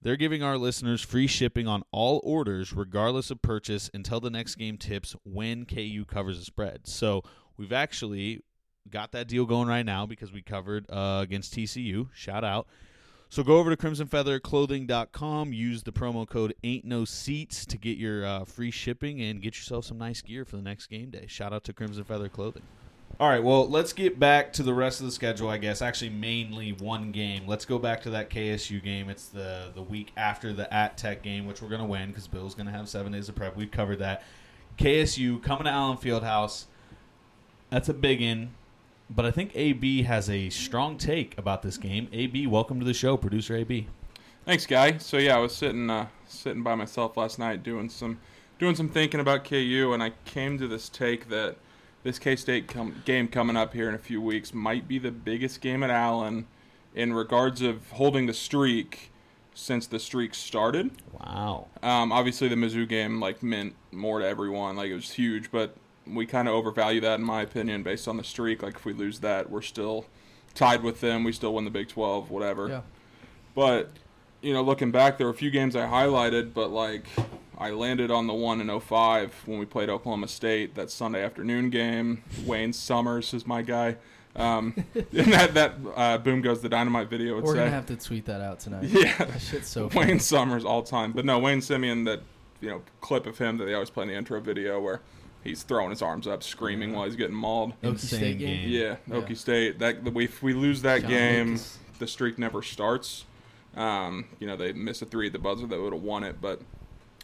they're giving our listeners free shipping on all orders, regardless of purchase, until the next game tips when KU covers the spread. So we've actually got that deal going right now because we covered uh, against TCU. Shout out. So go over to crimsonfeatherclothing.com, use the promo code Ain't No Seats to get your uh, free shipping and get yourself some nice gear for the next game day. Shout out to Crimson Feather Clothing. All right, well, let's get back to the rest of the schedule, I guess. Actually, mainly one game. Let's go back to that KSU game. It's the the week after the at Tech game, which we're going to win because Bill's going to have seven days of prep. We've covered that. KSU coming to Allen Fieldhouse. That's a big in, but I think AB has a strong take about this game. AB, welcome to the show, producer AB. Thanks, guy. So yeah, I was sitting uh, sitting by myself last night doing some doing some thinking about KU, and I came to this take that this K State com- game coming up here in a few weeks might be the biggest game at Allen in regards of holding the streak since the streak started. Wow. Um, obviously, the Mizzou game like meant more to everyone. Like it was huge, but we kind of overvalue that in my opinion based on the streak. Like if we lose that, we're still tied with them. We still win the Big Twelve, whatever. Yeah. But you know, looking back, there were a few games I highlighted, but like I landed on the one in 05 when we played Oklahoma State, that Sunday afternoon game. Wayne Summers is my guy. Um, and that that uh, boom goes the dynamite video would We're say. gonna have to tweet that out tonight. Yeah. that shit's so funny. Wayne Summers all time, but no Wayne Simien. That you know clip of him that they always play in the intro video where he's throwing his arms up, screaming while he's getting mauled. Okie State game. game. Yeah, Yeah. Okie State. That we if we lose that John game, Lucas. the streak never starts. Um, you know they missed a three at the buzzer that would have won it, but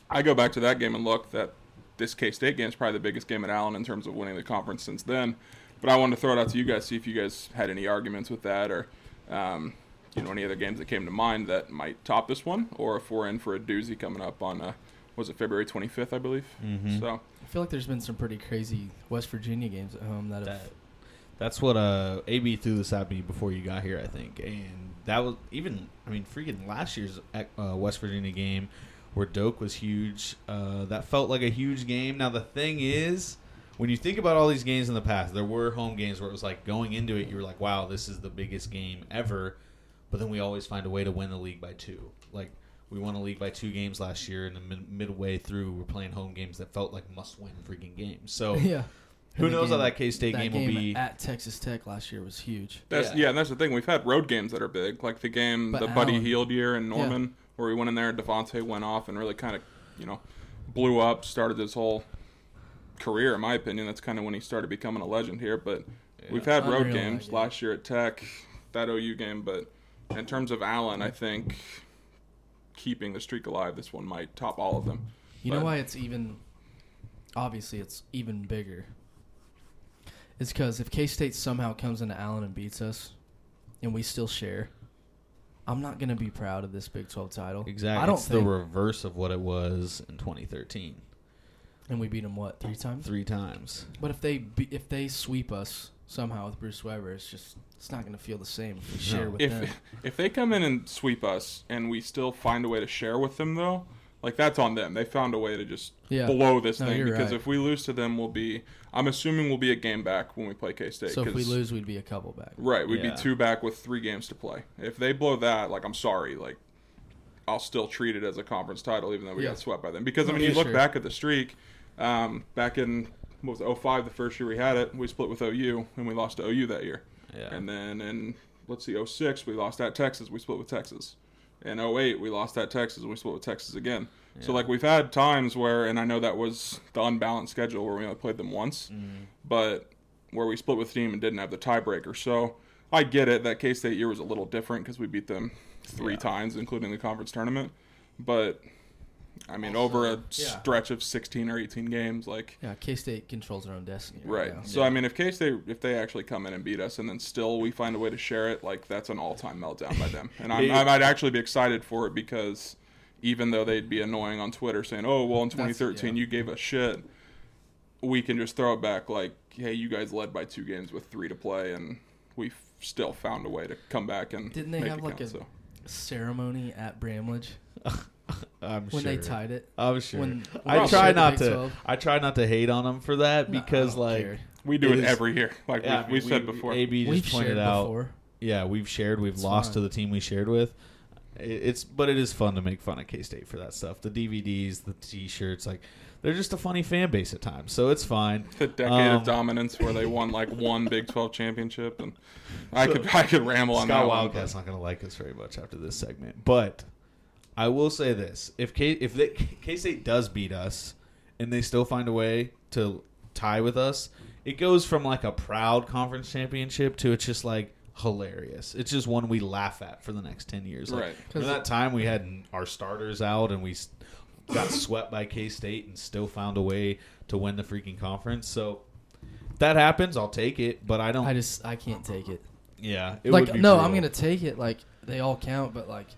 I go back to that game and look that this K State game is probably the biggest game at Allen in terms of winning the conference since then. But I wanted to throw it out to you guys, see if you guys had any arguments with that, or um, you know any other games that came to mind that might top this one, or if we're in for a doozy coming up on uh, was it February 25th, I believe. Mhm. So I feel like there's been some pretty crazy West Virginia games at home that have. That's what uh AB threw this at me before you got here, I think, and that was even. I mean, freaking last year's uh, West Virginia game where Doke was huge. Uh, that felt like a huge game. Now the thing is, when you think about all these games in the past, there were home games where it was like going into it, you were like, "Wow, this is the biggest game ever," but then we always find a way to win the league by two. Like we won a league by two games last year, and then mid- midway through, we're playing home games that felt like must-win freaking games. So yeah. who And the knows how that K State that game will be? at Texas Tech last year was huge. That's Yeah. yeah. and that's the thing. We've had road games that are big, like the game, But the Buddy Allen- Hield year in Norman, where we went in there. and Devontae went off and really kind of, you know, blew up. Started his whole career, in my opinion. That's kind of when he started becoming a legend here. But we've had road games that game. last year at Tech, that OU game. But in terms of Allen, I think keeping the streak alive, this one might top all of them. You know why it's even? Obviously, it's even bigger. It's because if K State somehow comes into Allen and beats us, and we still share, I'm not gonna be proud of this Big 12 title. Exactly. I don't it's think. the reverse of what it was in 2013. And we beat them what three times? three times. But if they be, if they sweep us somehow with Bruce Weber, it's just it's not going to feel the same if we share with them. If if they come in and sweep us and we still find a way to share with them though, like that's on them. They found a way to just Yeah. blow this No, thing because right. if we lose to them, we'll be. I'm assuming we'll be a game back when we play K State. So if we lose, we'd be a couple back. right, we'd Yeah. be two back with three games to play. If they blow that, like I'm sorry, like I'll still treat it as a conference title, even though we Yeah. got swept by them. Because I mean, you look sure. back at the streak. Um, back in it, 05, the first year we had it, we split with OU and we lost to OU that year. Yeah. And then in let's see, 06, we lost at Texas, we split with Texas. and 08, we lost at Texas, and we split with Texas again. So like we've had times where, and I know that was the unbalanced schedule where we only played them once, mm-hmm. but where we split with team and didn't have the tiebreaker. So I get it that K State year was a little different because we beat them three times, including the conference tournament. But I mean, over a yeah. stretch of 16 or 18 games, like Yeah, K State controls their own destiny. Right. Right. now. So I mean, if K State if they actually come in and beat us, and then still we find a way to share it, like that's an all time meltdown by them. And I'm, They- I might actually be excited for it because even though they'd be annoying on Twitter saying, "Oh, well, in 2013 yeah. you gave us shit," we can just throw it back like, "Hey, you guys led by two games with three to play, and we f- still found a way to come back and Didn't they make have it like count." a so. ceremony at Bramlage I'm when sure. they tied it? I'm sure. when- I when try the not to. 12? I try not to hate on them for that No, because, don't like, care. We do it, is- every year, like yeah, I we, mean, we said before. AB just We've pointed out. before. Yeah, we've shared. We've It's lost to the team we shared with. I- It's but it is fun to make fun of K State for that stuff. The DVDs, the T-shirts, like they're just a funny fan base at times, so it's fine. the decade Um, of dominance where they won like one Big 12 championship, and I could I could ramble on that Scott one. Wildcat's not going to like us very much after this segment, but I will say this: if K if they, K State does beat us and they still find a way to tie with us, it goes from like a proud conference championship to it's just like hilarious. It's just one we laugh at for the next ten years. Like, Right. Remember that time we had our starters out and we got swept by K State and still found a way to win the freaking conference. So. if That happens, I'll take it, but I don't. I just I can't take it. yeah, it like would be no, I'm gonna take it. Like they all count, but like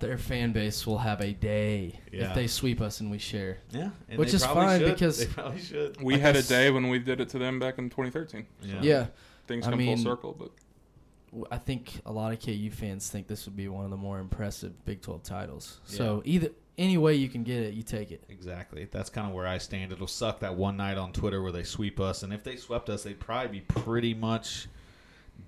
their fan base will have a day Yeah. if they sweep us and we share. Yeah, and Which they is fine should. because- they probably should. We I had a day when we did it to them back in 2013. Yeah. Yeah, Things I come mean- full circle, but I think a lot of KU fans think this would be one of the more impressive Big 12 titles. So either any way you can get it, you take it. Exactly. That's kind of where I stand. It'll suck that one night on Twitter where they sweep us, and if they swept us, they'd probably be pretty much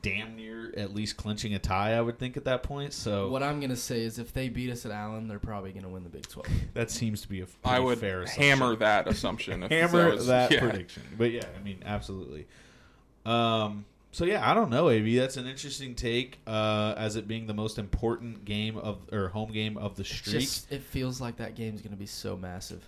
damn near at least clinching a tie. I would think at that point. So What I'm gonna say is, if they beat us at Allen, they're probably gonna win the Big 12. that seems to be a pretty I would fair assumption. hammer that assumption. If hammer was- that yeah. prediction. But yeah, I mean, absolutely. Um. So yeah, I don't know, Av. That's an interesting take. Uh, as it being the most important game of or home game of the streak. Just it feels like that game's gonna be so massive.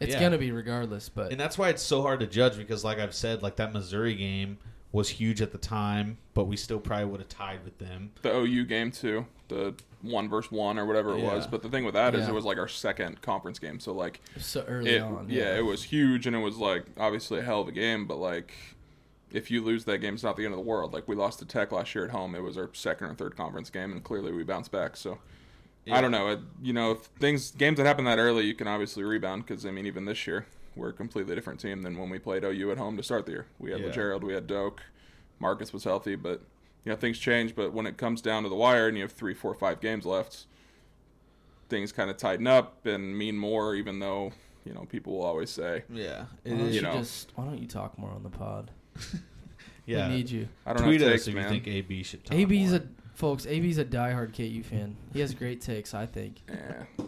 It's Yeah. gonna be regardless, but And that's why it's so hard to judge because, like I've said, like that Missouri game was huge at the time, but we still probably would have tied with them. The OU game too, the one versus one or whatever it was. But the thing with that is Yeah. it was like our second conference game, so like so early it, on. yeah, it was huge and it was like obviously a hell of a game, but like if you lose that game, it's not the end of the world. Like we lost to Tech last year at home; it was our second or third conference game, and clearly we bounced back. So I don't know. It, you know, if things games that happen that early, you can obviously rebound because I mean, even this year we're a completely different team than when we played OU at home to start the year. We had Yeah. Gerald, we had Doke, Marcus was healthy, but you know things change. But when it comes down to the wire and you have three, four, five games left, things kind of tighten up and mean more. Even though you know people will always say, Yeah, Why you you know. just why don't you talk more on the pod? yeah. We need you. "I don't Tweet have us takes, if man." you think AB should. Talk AB's more. a folks. AB's a diehard KU fan. He has great takes. I think. Yeah.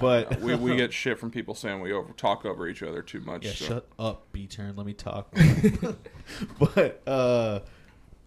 but we we get shit from people saying we over talk over each other too much. yeah. so. Shut up, B turn. Let me talk. but uh,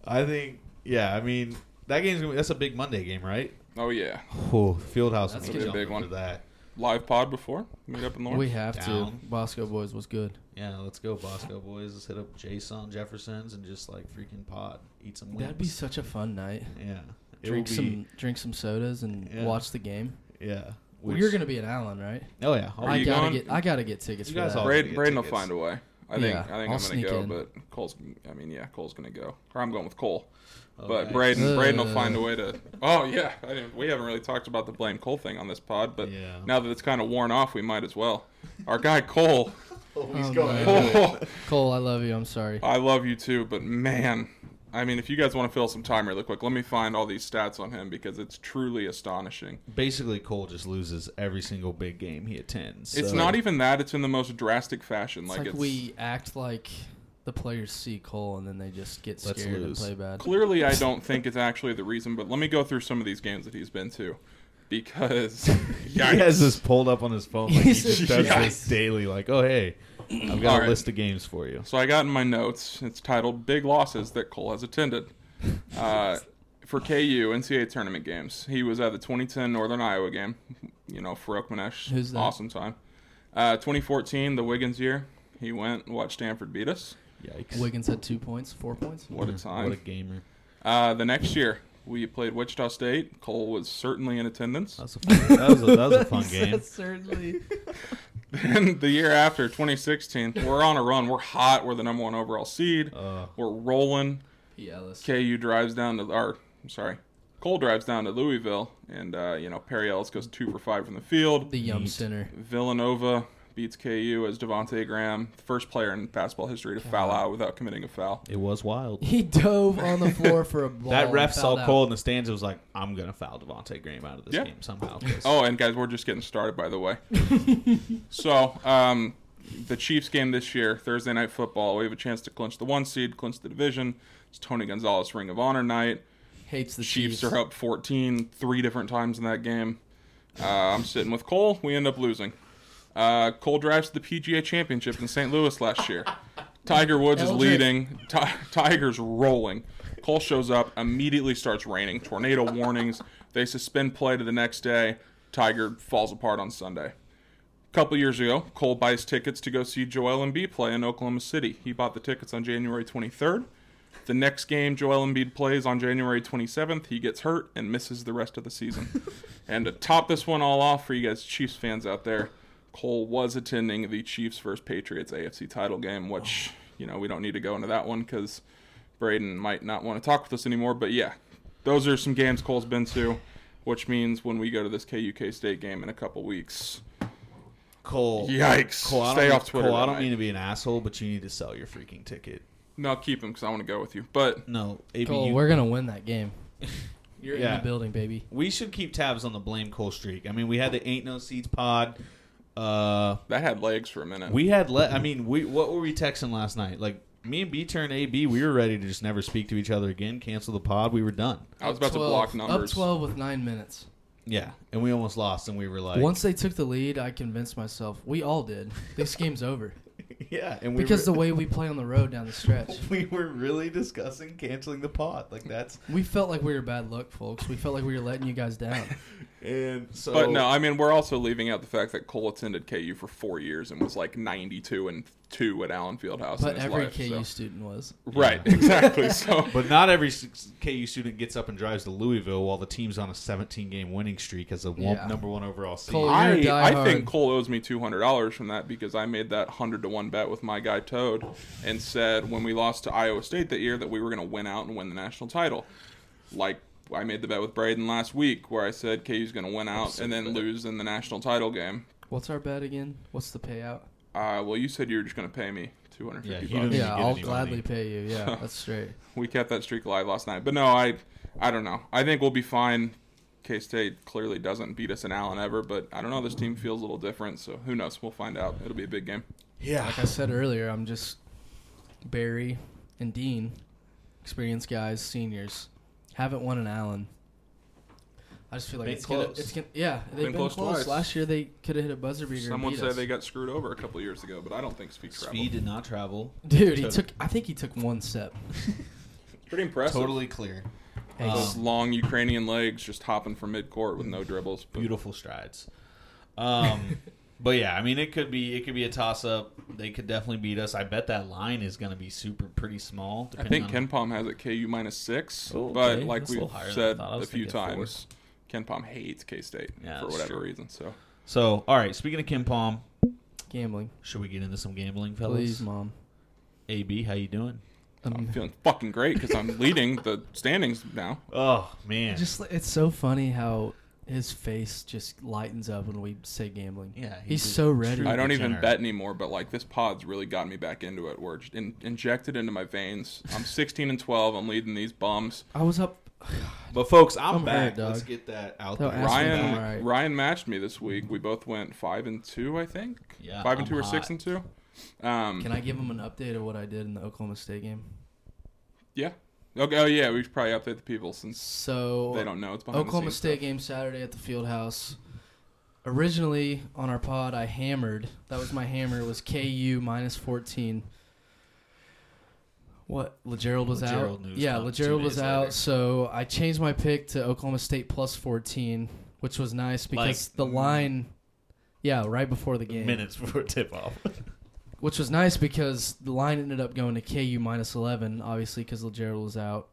I think yeah. I mean that game's gonna be, that's a big Monday game, right? Oh yeah, Oh, Fieldhouse That's gonna be a big for one. that. live pod before meet up in Lawrence. We have Down. to. Bosco Boys was good. Yeah, let's go, Bosco boys. Let's hit up Jason Jefferson's and just like freaking pod, eat some wings. That'd be such a fun night. yeah. It Drink will some drink some sodas and Yeah. watch the game. Be, yeah. Well, you're gonna be at Allen, right? Oh yeah. I'll Are I gotta going? get. I gotta get tickets You for guys that. all- Braden, get Braden will find a way. I think Yeah, I think I'll am gonna go, in. but Cole's. I mean, yeah, Cole's gonna go, or I'm going with Cole. Oh, but nice. Braden, Braden will Uh. find a way to. Oh yeah, I didn't, we haven't really talked about the blame Cole thing on this pod, but Yeah. now that it's kind of worn off, we might as well. Our guy Cole Oh, going no. Cole, I love you. I'm sorry. I love you too, but man, I mean, if you guys want to fill some time really quick, let me find all these stats on him because it's truly astonishing. Basically, Cole just loses every single big game he attends. It's so- not even that; it's in the most drastic fashion. It's like, like, it's we act like the players see Cole and then they just get scared and play bad. clearly, I don't think it's actually the reason. But let me go through some of these games that he's been to, because He has this pulled up on his phone like he just does Yikes. this daily. Like, oh hey, I've got All a right. list of games for you. So I got in my notes. It's titled "Big Losses That Cole Has Attended." Uh, for KU NCAA tournament games, he was at the 2010 Northern Iowa game. You know, Farokhmanesh, Who's that? awesome time. Uh, 2014, the Wiggins year, he went and watched Stanford beat us. Yikes! Wiggins had two points, four points. What a time! What a gamer. Uh, the next year, we played Wichita State. Cole was certainly in attendance. That was a fun, that was a, that was a fun game. Certainly. Then the year after, 2016, we're on a run. We're hot. We're the number one overall seed. Uh, We're rolling. P. Ellis. KU drives down to, or I'm sorry, Cole drives down to Louisville, and uh, you know Perry Ellis goes two for five from the field. The Yum Center. Villanova beats KU as Devonte Graham, first player in basketball history to foul out without committing a foul. it was wild. He dove on the floor for a ball. That ref and saw fouled out. Cole in the stands and was like, "I'm gonna foul Devonte Graham out of this Yeah. game somehow." 'cause- Oh, and guys, we're just getting started, by the way. so, um, the Chiefs game this year, Thursday night football, we have a chance to clinch the one seed, clinch the division. It's Tony Gonzalez Ring of Honor night. Hates the Chiefs Chiefs. are up 14 three different times in that game. Uh, I'm sitting with Cole. We end up losing. Uh, Cole drives to the PGA Championship in St. Louis last year. Tiger Woods is leading. Ti- Tiger's rolling. Cole shows up. Immediately starts raining. Tornado warnings. They suspend play to the next day. Tiger falls apart on Sunday. A couple years ago, Cole buys tickets to go see Joel Embiid play in Oklahoma City. He bought the tickets on January 23rd. The next game Joel Embiid plays on January 27th, he gets hurt and misses the rest of the season. and to top this one all off for you guys Chiefs fans out there, Cole was attending the Chiefs versus Patriots AFC title game, which, oh. you know, we don't need to go into that one because Braden might not want to talk with us anymore. But yeah, those are some games Cole's been to, which means when we go to this KUK State game in a couple weeks, Cole, Yikes. Cole, I Stay don't, off Twitter Cole, I don't night. mean to be an asshole, but you need to sell your freaking ticket. no, keep him because I want to go with you. But No, AB, Cole, you- we're gonna win that game. You're in the building, baby. we should keep tabs on the blame Cole streak. I mean, we had the ain't no seats pod. Uh, that had legs for a minute. we had let. I mean, we what were we texting last night? Like me and B turn AB, we were ready to just never speak to each other again. Cancel the pod. We were done. I was about to block numbers. Up 12 with nine minutes. Yeah, and we almost lost, and we were like, Once they took the lead, I convinced myself. We all did. This game's over. yeah, and we Because were, the way we play on the road down the stretch. we were really discussing canceling the pod. Like that's We felt like we were bad luck, folks. We felt like we were letting you guys down. and so. But no, I mean we're also leaving out the fact that Cole attended KU for four years and was like 92 and two at Allen Fieldhouse. But in his every life, KU so- student was. right, exactly. So But not every KU student gets up and drives to Louisville while the team's on a 17 game winning streak as a Yeah. number one overall seed. Cole, I, You're a I diehard. think Cole owes me two hundred dollars from that because I made that hundred to one bet with my guy Toad and said when we lost to Iowa State that year that we were going to win out and win the national title. Like I made the bet with Braden last week where I said KU's going to win out and then lose in the national title game. What's our bet again? What's the payout? Uh, well, you said you were just going to pay me two hundred Yeah, bucks. Yeah, I'll gladly money. pay you. Yeah, that's straight. we kept that streak alive last night. But no, I I don't know. I think we'll be fine. K State clearly doesn't beat us in Allen ever, but I don't know. This team feels a little different, so who knows? We'll find out. It'll be a big game. Yeah. Like I said earlier, I'm just Barry and Dean, experienced guys, seniors, haven't won an Allen. I just feel like Been it's gonna, close. it's gonna, yeah, they've Been been, close close. Last year they could have hit a buzzer beater. Someone said they got screwed over a couple years ago, but I don't think Speak travel. Svi did not travel. Dude, he Should've- took. I think he took one step. Pretty impressive. Totally clear. Hey, Those long Ukrainian legs just hopping from mid court with no dribbles. But Beautiful strides. Um, but yeah, I mean, it could be it could be a toss up. They could definitely beat us. I bet that line is going to be super pretty small. I think on- KenPom has it KU minus six, Oh, but okay. like That's we've little higher than I said thought. I a was few thinking four. times, KenPom hates K State Yeah, for whatever true. reason. So So, all right. Speaking of KenPom, gambling, should we get into some gambling, fellas? please, mom. AB, how you doing? I'm Um, feeling fucking great because I'm leading the standings now. Oh man, just it's so funny how his face just lightens up when we say gambling. Yeah, he's, he's so ready. I don't even bet anymore, but like this pod's really got me back into it. Where it's in, injected into my veins. I'm 16 and 12. I'm leading these bums. I was up. But folks, I'm, I'm back. hurt, Let's get that out Don't there. Ryan right. Ryan matched me this week. We both went five and two, I think. Yeah, five and I'm two or hot. six and two. Um, Can I give him an update of what I did in the Oklahoma State game? yeah. Okay. Oh yeah. We should probably update the people since So they don't know it's behind the Oklahoma scenes State stuff. game Saturday at the field house. Originally on our pod, I hammered. That was my hammer. It was KU minus fourteen. What? LaGerald was LaGerald out. news Yeah, come LaGerald was out. later. So I changed my pick to Oklahoma State plus fourteen, which was nice because Like, the mm. line. Yeah, right before the game. Minutes before tip off. Which was nice because the line ended up going to KU minus 11, obviously, because LaGerald was out.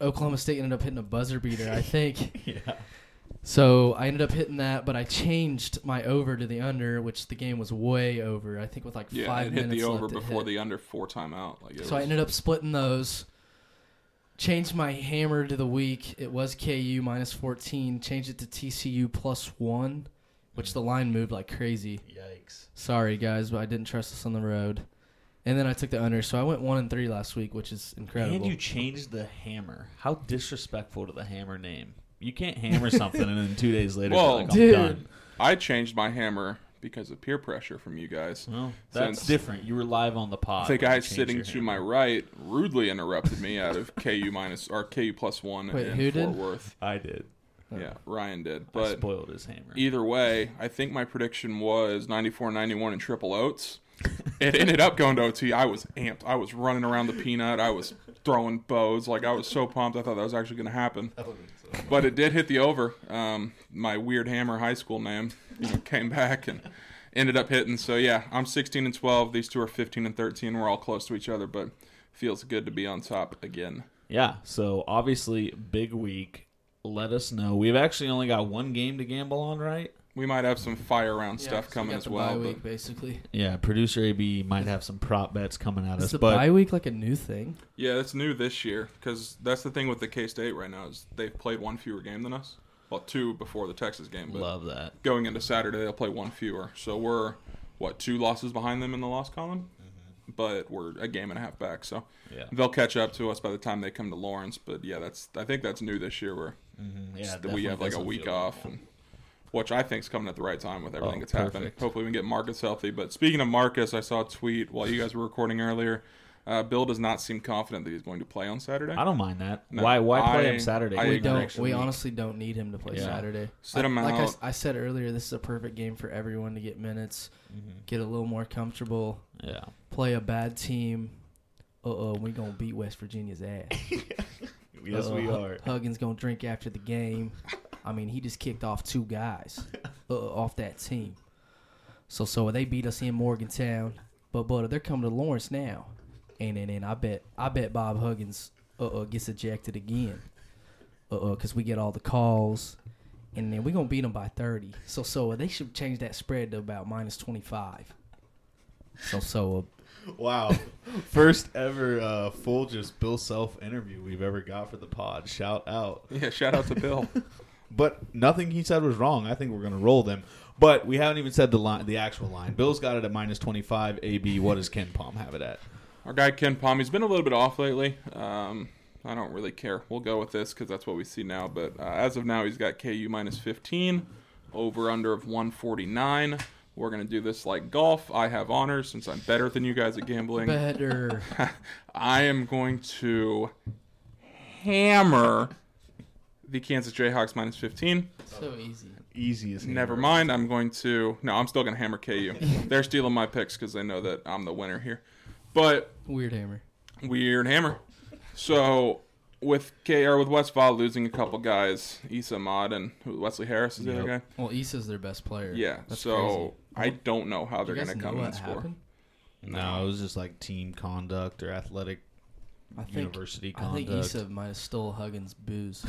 Oklahoma State ended up hitting a buzzer beater, I think. yeah. So I ended up hitting that, but I changed my over to the under, which the game was way over. I think with like Yeah, five it hit minutes the over left before hit. the under four timeout. Like it So I ended up splitting those. Changed my hammer to the week. It was KU minus 14. Changed it to TCU plus one, which the line moved like crazy. Yikes. Sorry guys, but I didn't trust us on the road. And then I took the under, so I went one and three last week, which is incredible. And you changed the hammer. How disrespectful to the hammer name. You can't hammer something and then two days later, Well, well, like, I'm dude. done. I changed my hammer because of peer pressure from you guys. Well, that's Since- different. You were live on the pod. The guy sitting to my right rudely interrupted me out of KU minus or KU plus one Wait, in who Fort did? Worth. I did. Yeah, Ryan did. I But spoiled his hammer. either way, I think my prediction was 94-91 in triple oats. it ended up going to OT. I was amped. I was running around the peanut. I was throwing bows. Like I was so pumped. I thought that was actually going to happen. But it did hit the over. Um, my weird hammer high school name you know, came back and ended up hitting. So yeah, I'm 16 and 12. These two are 15 and 13. We're all close to each other, but feels good to be on top again. Yeah. So obviously, big week. Let us know. We've actually only got one game to gamble on, right? We might have some fire round Yeah, stuff so we coming got as the well. Bye But week, basically. Yeah. Producer AB might have some prop bets coming at Is us, the but bye week like a new thing? Yeah, it's new this year because that's the thing with the K State right now is they've played one fewer game than us. Well, two before the Texas game, but love that. going into Saturday they'll play one fewer. So we're what two losses behind them in the loss column, but we're a game and a half back. So Yeah. they'll catch up to us by the time they come to Lawrence. But yeah, that's I think that's new this year where Mm-hmm. Yeah. we have like a week off and. Which I think is coming at the right time with everything Oh, that's happened. Hopefully, we can get Marcus healthy. But speaking of Marcus, I saw a tweet while you guys were recording earlier. Uh, Bill does not seem confident that he's going to play on Saturday. I don't mind that. No, why? Why play I- him Saturday? I we agree. don't. actually- We honestly don't need him to play Yeah. Saturday. Sit I- him like I out. s- I, said earlier, this is a perfect game for everyone to get minutes, Mm-hmm. get a little more comfortable, Yeah. play a bad team. Uh oh, we gonna beat West Virginia's ass. Yes, we Uh-uh, are. Huggins gonna drink after the game. I mean, he just kicked off two guys uh, off that team. So so they beat us in Morgantown, but but they're coming to Lawrence now, and and, and I bet I bet Bob Huggins uh, uh gets ejected again, uh uh because we get all the calls, and then we're gonna beat them by thirty. So so they should change that spread to about minus twenty five. So so uh, Wow. First ever uh, full just Bill Self interview we've ever got for the pod. Shout out. Yeah, shout out to Bill. But nothing he said was wrong. I think we're going to roll them. But we haven't even said the line, the actual line. Bill's got it at minus 25. AB, what does KenPom have it at? Our guy KenPom, he's been a little bit off lately. Um, I don't really care. We'll go with this because that's what we see now. But uh, as of now, he's got KU minus 15, over under of 149. We're gonna do this like golf. I have honors since I'm better than you guys at gambling. better. I am going to hammer the Kansas Jayhawks minus 15. so easy. Easiest. Never mind. I'm going to. No, I'm still going to hammer KU. They're stealing my picks because they know that I'm the winner here. But Weird hammer. weird hammer. So with KR with Westfall losing a couple guys, Esa Ahmad and Wesley Harris is the other guy. Well, Esa's their best player. Yeah. That's so crazy. I don't know how they're going to come know and what score. happened? No, it was just like team conduct or athletic I think university conduct. I think. Issa might have stole Huggins' booze.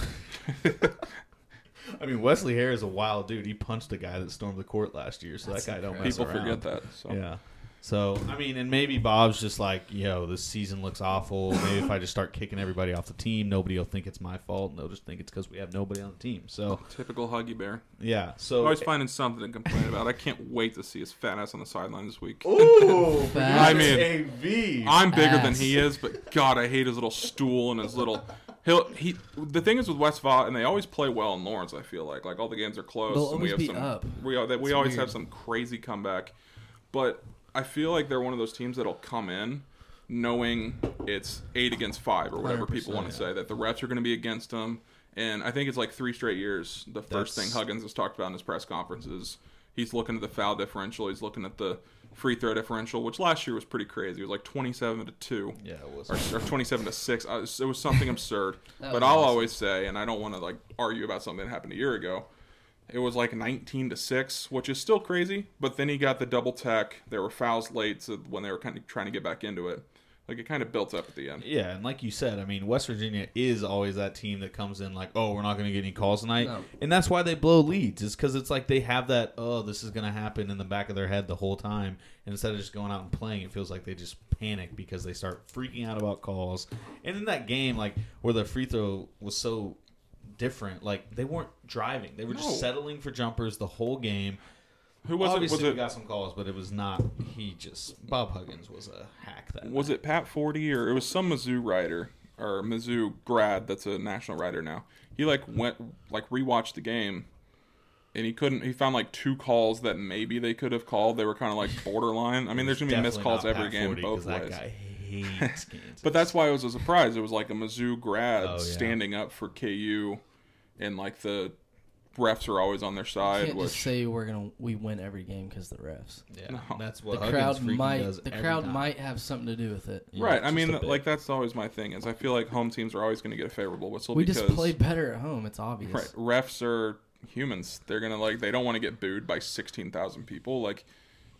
I mean, Wesley Harris is a wild dude. He punched the guy that stormed the court last year, so That's that guy don't mess People around. forget that. So Yeah. So I mean, and maybe Bob's just like, yo, this season looks awful. Maybe if I just start kicking everybody off the team, nobody will think it's my fault, and they'll just think it's because we have nobody on the team. So Typical Huggy Bear. yeah, so Always finding something to complain about. I can't wait to see his fat ass on the sideline this week. Ooh, I mean, AV. I'm bigger than he is, but God, I hate his little stool and his little. He'll he. The thing is with West Vaught, and they always play well in Lawrence. I feel like like all the games are close, They'll and we have be some. up. We al- that we always weird. have some crazy comeback, but I feel like they're one of those teams that'll come in knowing it's eight against five or whatever people want to say that the refs are going to be against them. And I think it's like three straight years. The first That's- thing Huggins has talked about in his press conferences, he's looking at the foul differential. He's looking at the free throw differential, which last year was pretty crazy. It was like twenty-seven to two Yeah, it was. or, or 27 to 6 I it was something absurd but i'll awesome. always say and i don't want to like argue about something that happened a year ago it was like 19 to 6 which is still crazy but then he got the double tech there were fouls late so when they were kind of trying to get back into it like it kind of built up at the end Yeah, and like you said, I mean, West Virginia is always that team that comes in like, oh, we're not going to get any calls tonight, No. and that's why they blow leads. Is because it's like they have that, oh, this is going to happen in the back of their head the whole time, and instead of just going out and playing, it feels like they just panic because they start freaking out about calls. And in that game, like where the free throw was so different, like they weren't driving; they were just settling for jumpers the whole game. who was Obviously, it was we it got some calls, but it was not. He just Bob Huggins was a hack that. was night. it Pat Forde or it was some mizzou writer or mizzou grad that's a national writer now he like went like rewatched the game and he couldn't he found like two calls that maybe they could have called they were kind of like borderline i mean there's gonna be missed calls every Pat game 40, 'cause both that ways guy hates Kansas. But that's why it was a surprise. It was like a Mizzou grad Oh, yeah. standing up for KU, and like the refs are always on their side. Can't Which just say we're gonna we win every game because the refs. Yeah, No. that's what the Huggins crowd might does the crowd time. might have something to do with it. Yeah, right. I mean, just a bit. like that's always my thing. Is I feel like home teams are always going to get a favorable whistle We because just play better at home. It's obvious. right refs are humans. They're gonna like they don't want to get booed by sixteen thousand people. Like.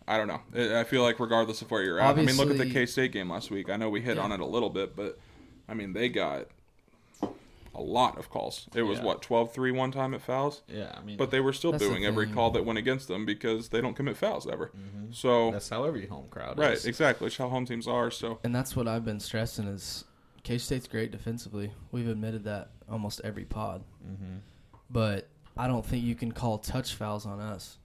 I don't know. I feel like regardless of where you're at. I mean, look at the K State game last week. I know we hit Yeah. on it a little bit, but I mean, they got a lot of calls. It was Yeah. what 12-3 one time at fouls. Yeah, I mean, But they were still booing every call that went against them because they don't commit fouls ever. So that's how every home crowd right, is. exactly. It's how home teams are. So And that's what I've been stressing is K State's great defensively. We've admitted that almost every pod. Mm-hmm. But I don't think you can call touch fouls on us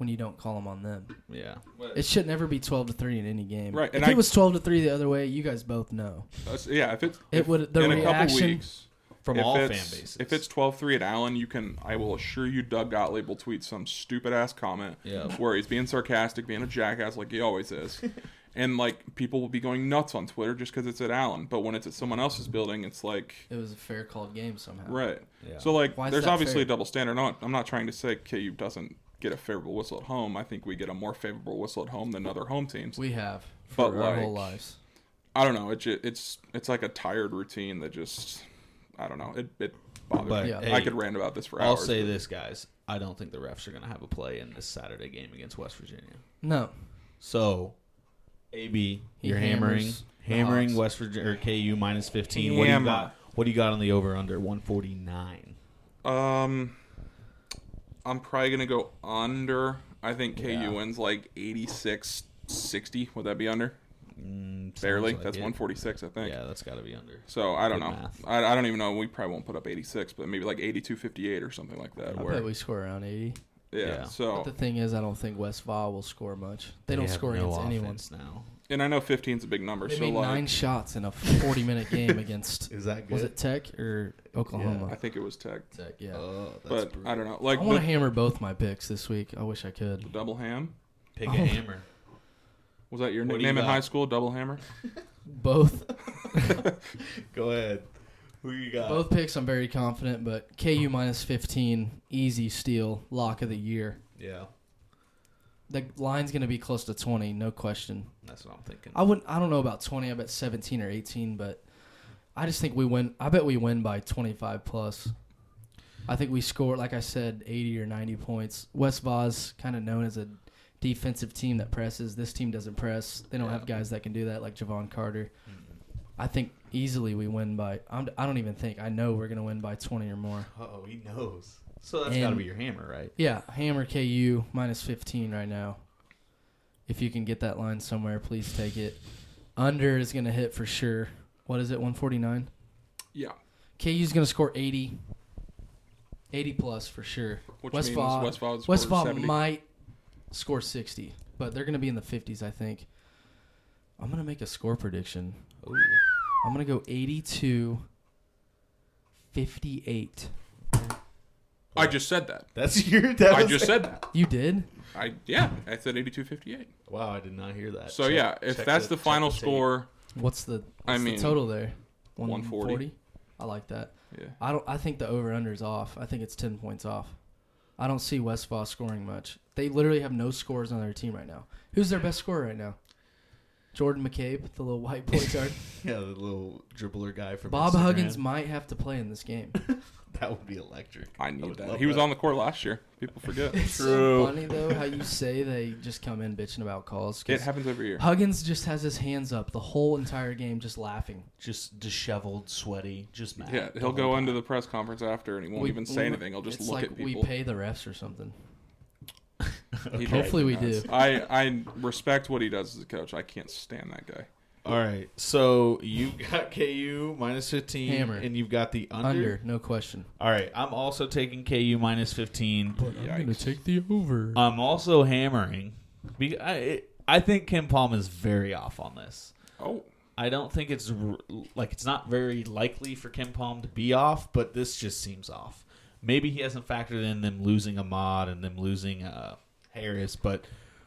when you don't call them on them. Yeah, It should never be twelve to three in any game. Right, If and it I- was twelve to three the other way, you guys both know. Uh, that's- yeah, if it's It if- would- the in a couple reaction- weeks from all fan bases. If it's 12-3 at Allen, you can. I will assure you, Doug Gottlieb will tweet some stupid ass comment Yeah. where he's being sarcastic, being a jackass like he always is. And like people will be going nuts on Twitter just because it's at Allen, but when it's at someone else's building, it's like It was a fair called game somehow. Right. Yeah. So like, Why there's obviously fair? a double standard. No, I'm not trying to say KU doesn't get a favorable whistle at home. I think we get a more favorable whistle at home than other home teams. We have for But, our whole lives. I don't know. It ju- it's it's like a tired routine that just I don't know. It it bothers But, me. Yeah. I could rant about this for I'll hours. say but- this, guys. I don't think the refs are going to have a play in this Saturday game against West Virginia. No. So, AB, He you're hammering, hammering West Virginia or KU minus 15. What do you got? What do you got on the over under 149? Um, I'm probably gonna go under. I think KU Yeah. wins like 86 60. Would that be under? Mm, Barely. like That's it. 146, I think. Yeah, that's got to be under. So I don't Good know. I, I don't even know. We probably won't put up 86, but maybe like 82-58 or something like that. I where bet we score around eighty. yeah, Yeah. So But the thing is, I don't think West Vol will score much. They, don't score no against anyone. offense now. And I know 15 is a big number. They so made like nine shots in a forty-minute game against. Is that good? Was it Tech or Oklahoma? I think it was Tech, Tech. Yeah. Oh, that's but brutal. I don't know. Like I want to hammer both my picks this week. I wish I could. double ham. Pick Oh. a hammer. Was that your What do you nickname in high school? Double hammer. Both Go ahead. Who you got? both picks. I'm very confident, but KU minus fifteen, easy steal, lock of the year. Yeah, The line's gonna be close to twenty, no question. that's what I'm thinking. I wouldn't. I don't know about twenty. I bet seventeen or eighteen, but I just think we win. I bet we win by twenty-five plus. I think we score, like I said, eighty or ninety points. West Voz, kind of known as a defensive team that presses. This team doesn't press. They don't Yeah. have guys that can do that, like Jevon Carter. Mm-hmm. I think easily we win by. I'm, I don't even think. I know we're gonna win by twenty or more. Oh, he knows. So that's got to be your hammer, right? Yeah, Hammer KU minus fifteen right now. If you can get that line somewhere, please take it. Under is going to hit for sure. What is it? 149. Yeah. KU's going to score 80. 80 plus for sure. Which Westfall, means score Westfall 70. might score 60, but they're going to be in the 50s, I think. I'm going to make a score prediction. I'm going to go 82 58. I just said that. That's your. That I was- just said that. You did? I yeah, I said 82-58. Wow, I did not hear that. So Check- yeah, if check that's the, check final tape. score, What's the I what's mean, the total there? 140. I like that. yeah. I don't I think the over under is off. I think it's 10 points off. I don't see Westfall scoring much. They literally have no scores on their team right now. Who's their best scorer right now? Jordan McCabe, the little white point guard. Yeah, the little dribbler guy from Bob Instagram. Huggins might have to play in this game. That would be electric. I need would that. love He was on the court last year. People forget. It's so funny though how you say they just come in bitching about calls. it happens every year. Huggins just has his hands up the whole entire game, just laughing. Just disheveled, sweaty, just mad. Yeah, he'll go into the press conference after and he won't We- even say we- anything. He'll just look like at people. we pay the refs or something. He Hopefully we drives do. I I respect what he does as a coach. I can't stand that guy. All right, so you got KU minus fifteen, Hammer. and you've got the under. Under, no question. All right, I'm also taking KU minus fifteen. I'm gonna take the over. I'm also hammering. I I think KenPom is very off on this. Oh, I don't think it's like it's not very likely for KenPom to be off, but this just seems off. Maybe he hasn't factored in them losing Ahmad and them losing uh, Harris, but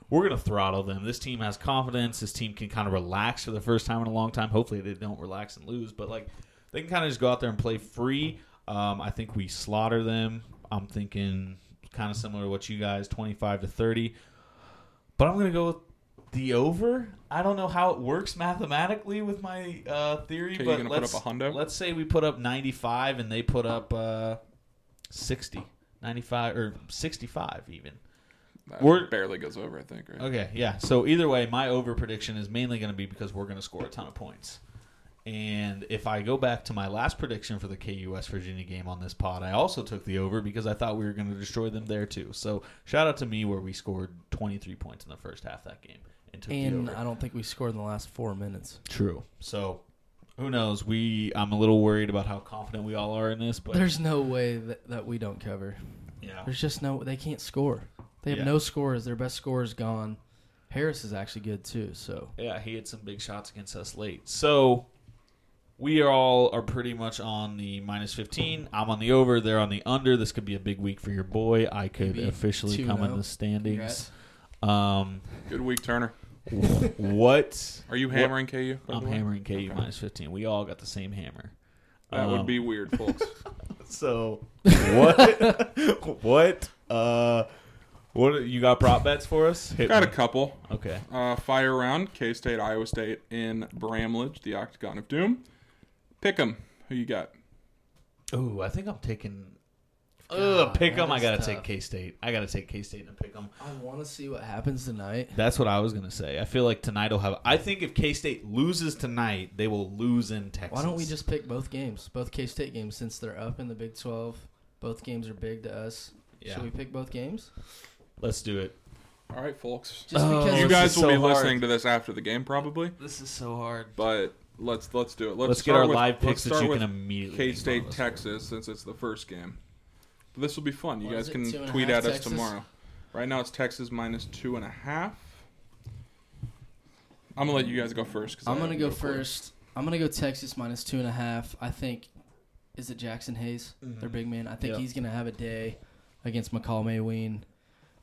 we're gonna throttle them. This team has confidence. This team can kind of relax for the first time in a long time. Hopefully, they don't relax and lose, but like they can kind of just go out there and play free. Um, I think we slaughter them. I'm thinking kind of similar to what you guys, 25 to 30. But I'm gonna go with the over. I don't know how it works mathematically with my uh, theory, Okay, but let's up a hundo? let's say we put up 95 and they put up uh, 60, 95 or 65 even. That We're- barely goes over. I think. Right. Okay, yeah. So either way, my over prediction is mainly going to be because we're going to score a ton of points. And if I go back to my last prediction for the KU West Virginia game on this pod, I also took the over because I thought we were going to destroy them there too. So shout out to me where we scored 23 points in the first half of that game and took and the over. I don't think we scored in the last four minutes. True. So who knows? We I'm a little worried about how confident we all are in this, but There's no way that, that we don't cover. yeah. There's just no. They can't score. They have Yeah. no scores. Their best score is gone. Harris is actually good too. So Yeah, he had some big shots against us late. So we are all are pretty much on the minus 15. I'm on the over. They're on the under. This could be a big week for your boy. I could Maybe officially come in the standings. Um, Good week, Turner. what? Are you what- hammering KU? I'm hammering KU minus 15. We all got the same hammer. That Um, would be weird, folks. So what? what? Uh, what? You got prop bets for us? Hit Got a couple. Okay. Uh, fire round: K State, Iowa State in Bramlage, the Octagon of Doom. Pick 'em. Who you got? Ooh, I think I'm taking. Ugh, pick 'em. that I gotta tough. take K State. I gotta take K State and pick 'em. I want to see what happens tonight. That's what I was gonna say. I feel like tonight will have. I think if K State loses tonight, they will lose in Texas. Why don't we just pick both games, both K State games, since they're up in the Big Twelve? Both games are big to us. Yeah. Should we pick both games? Let's do it. All right, folks. Just Oh, because you this guys is will be hard. listening to this after the game, probably. This is so hard. But let's let's do it. Let's, Let's get start our with, live let's picks that start you with can immediately K make fun State, of us. Texas, since it's the first game. But this will be fun. You What guys is it, can two and a tweet half at us Texas? tomorrow. Right now it's Texas minus two and a half. I'm gonna let you guys go first. 'cause I I'm gonna haven't go go for it. first. I'm gonna go Texas minus two and a half. I think is it Jaxson Hayes, their mm-hmm. big man. I think Yep. he's gonna have a day against Makol Mawien.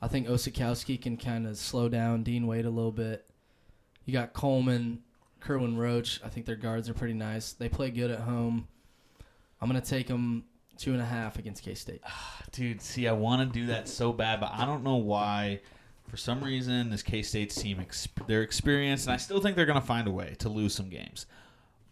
I think Osetkowski can kind of slow down Dean Wade a little bit. You got Coleman, Kerwin Roach. I think their guards are pretty nice. They play good at home. I'm gonna take them two and a half against K State. Dude, see, I want to do that so bad, but I don't know why. For some reason, this K State's team, exp- they're experienced, and I still think they're going to find a way to lose some games.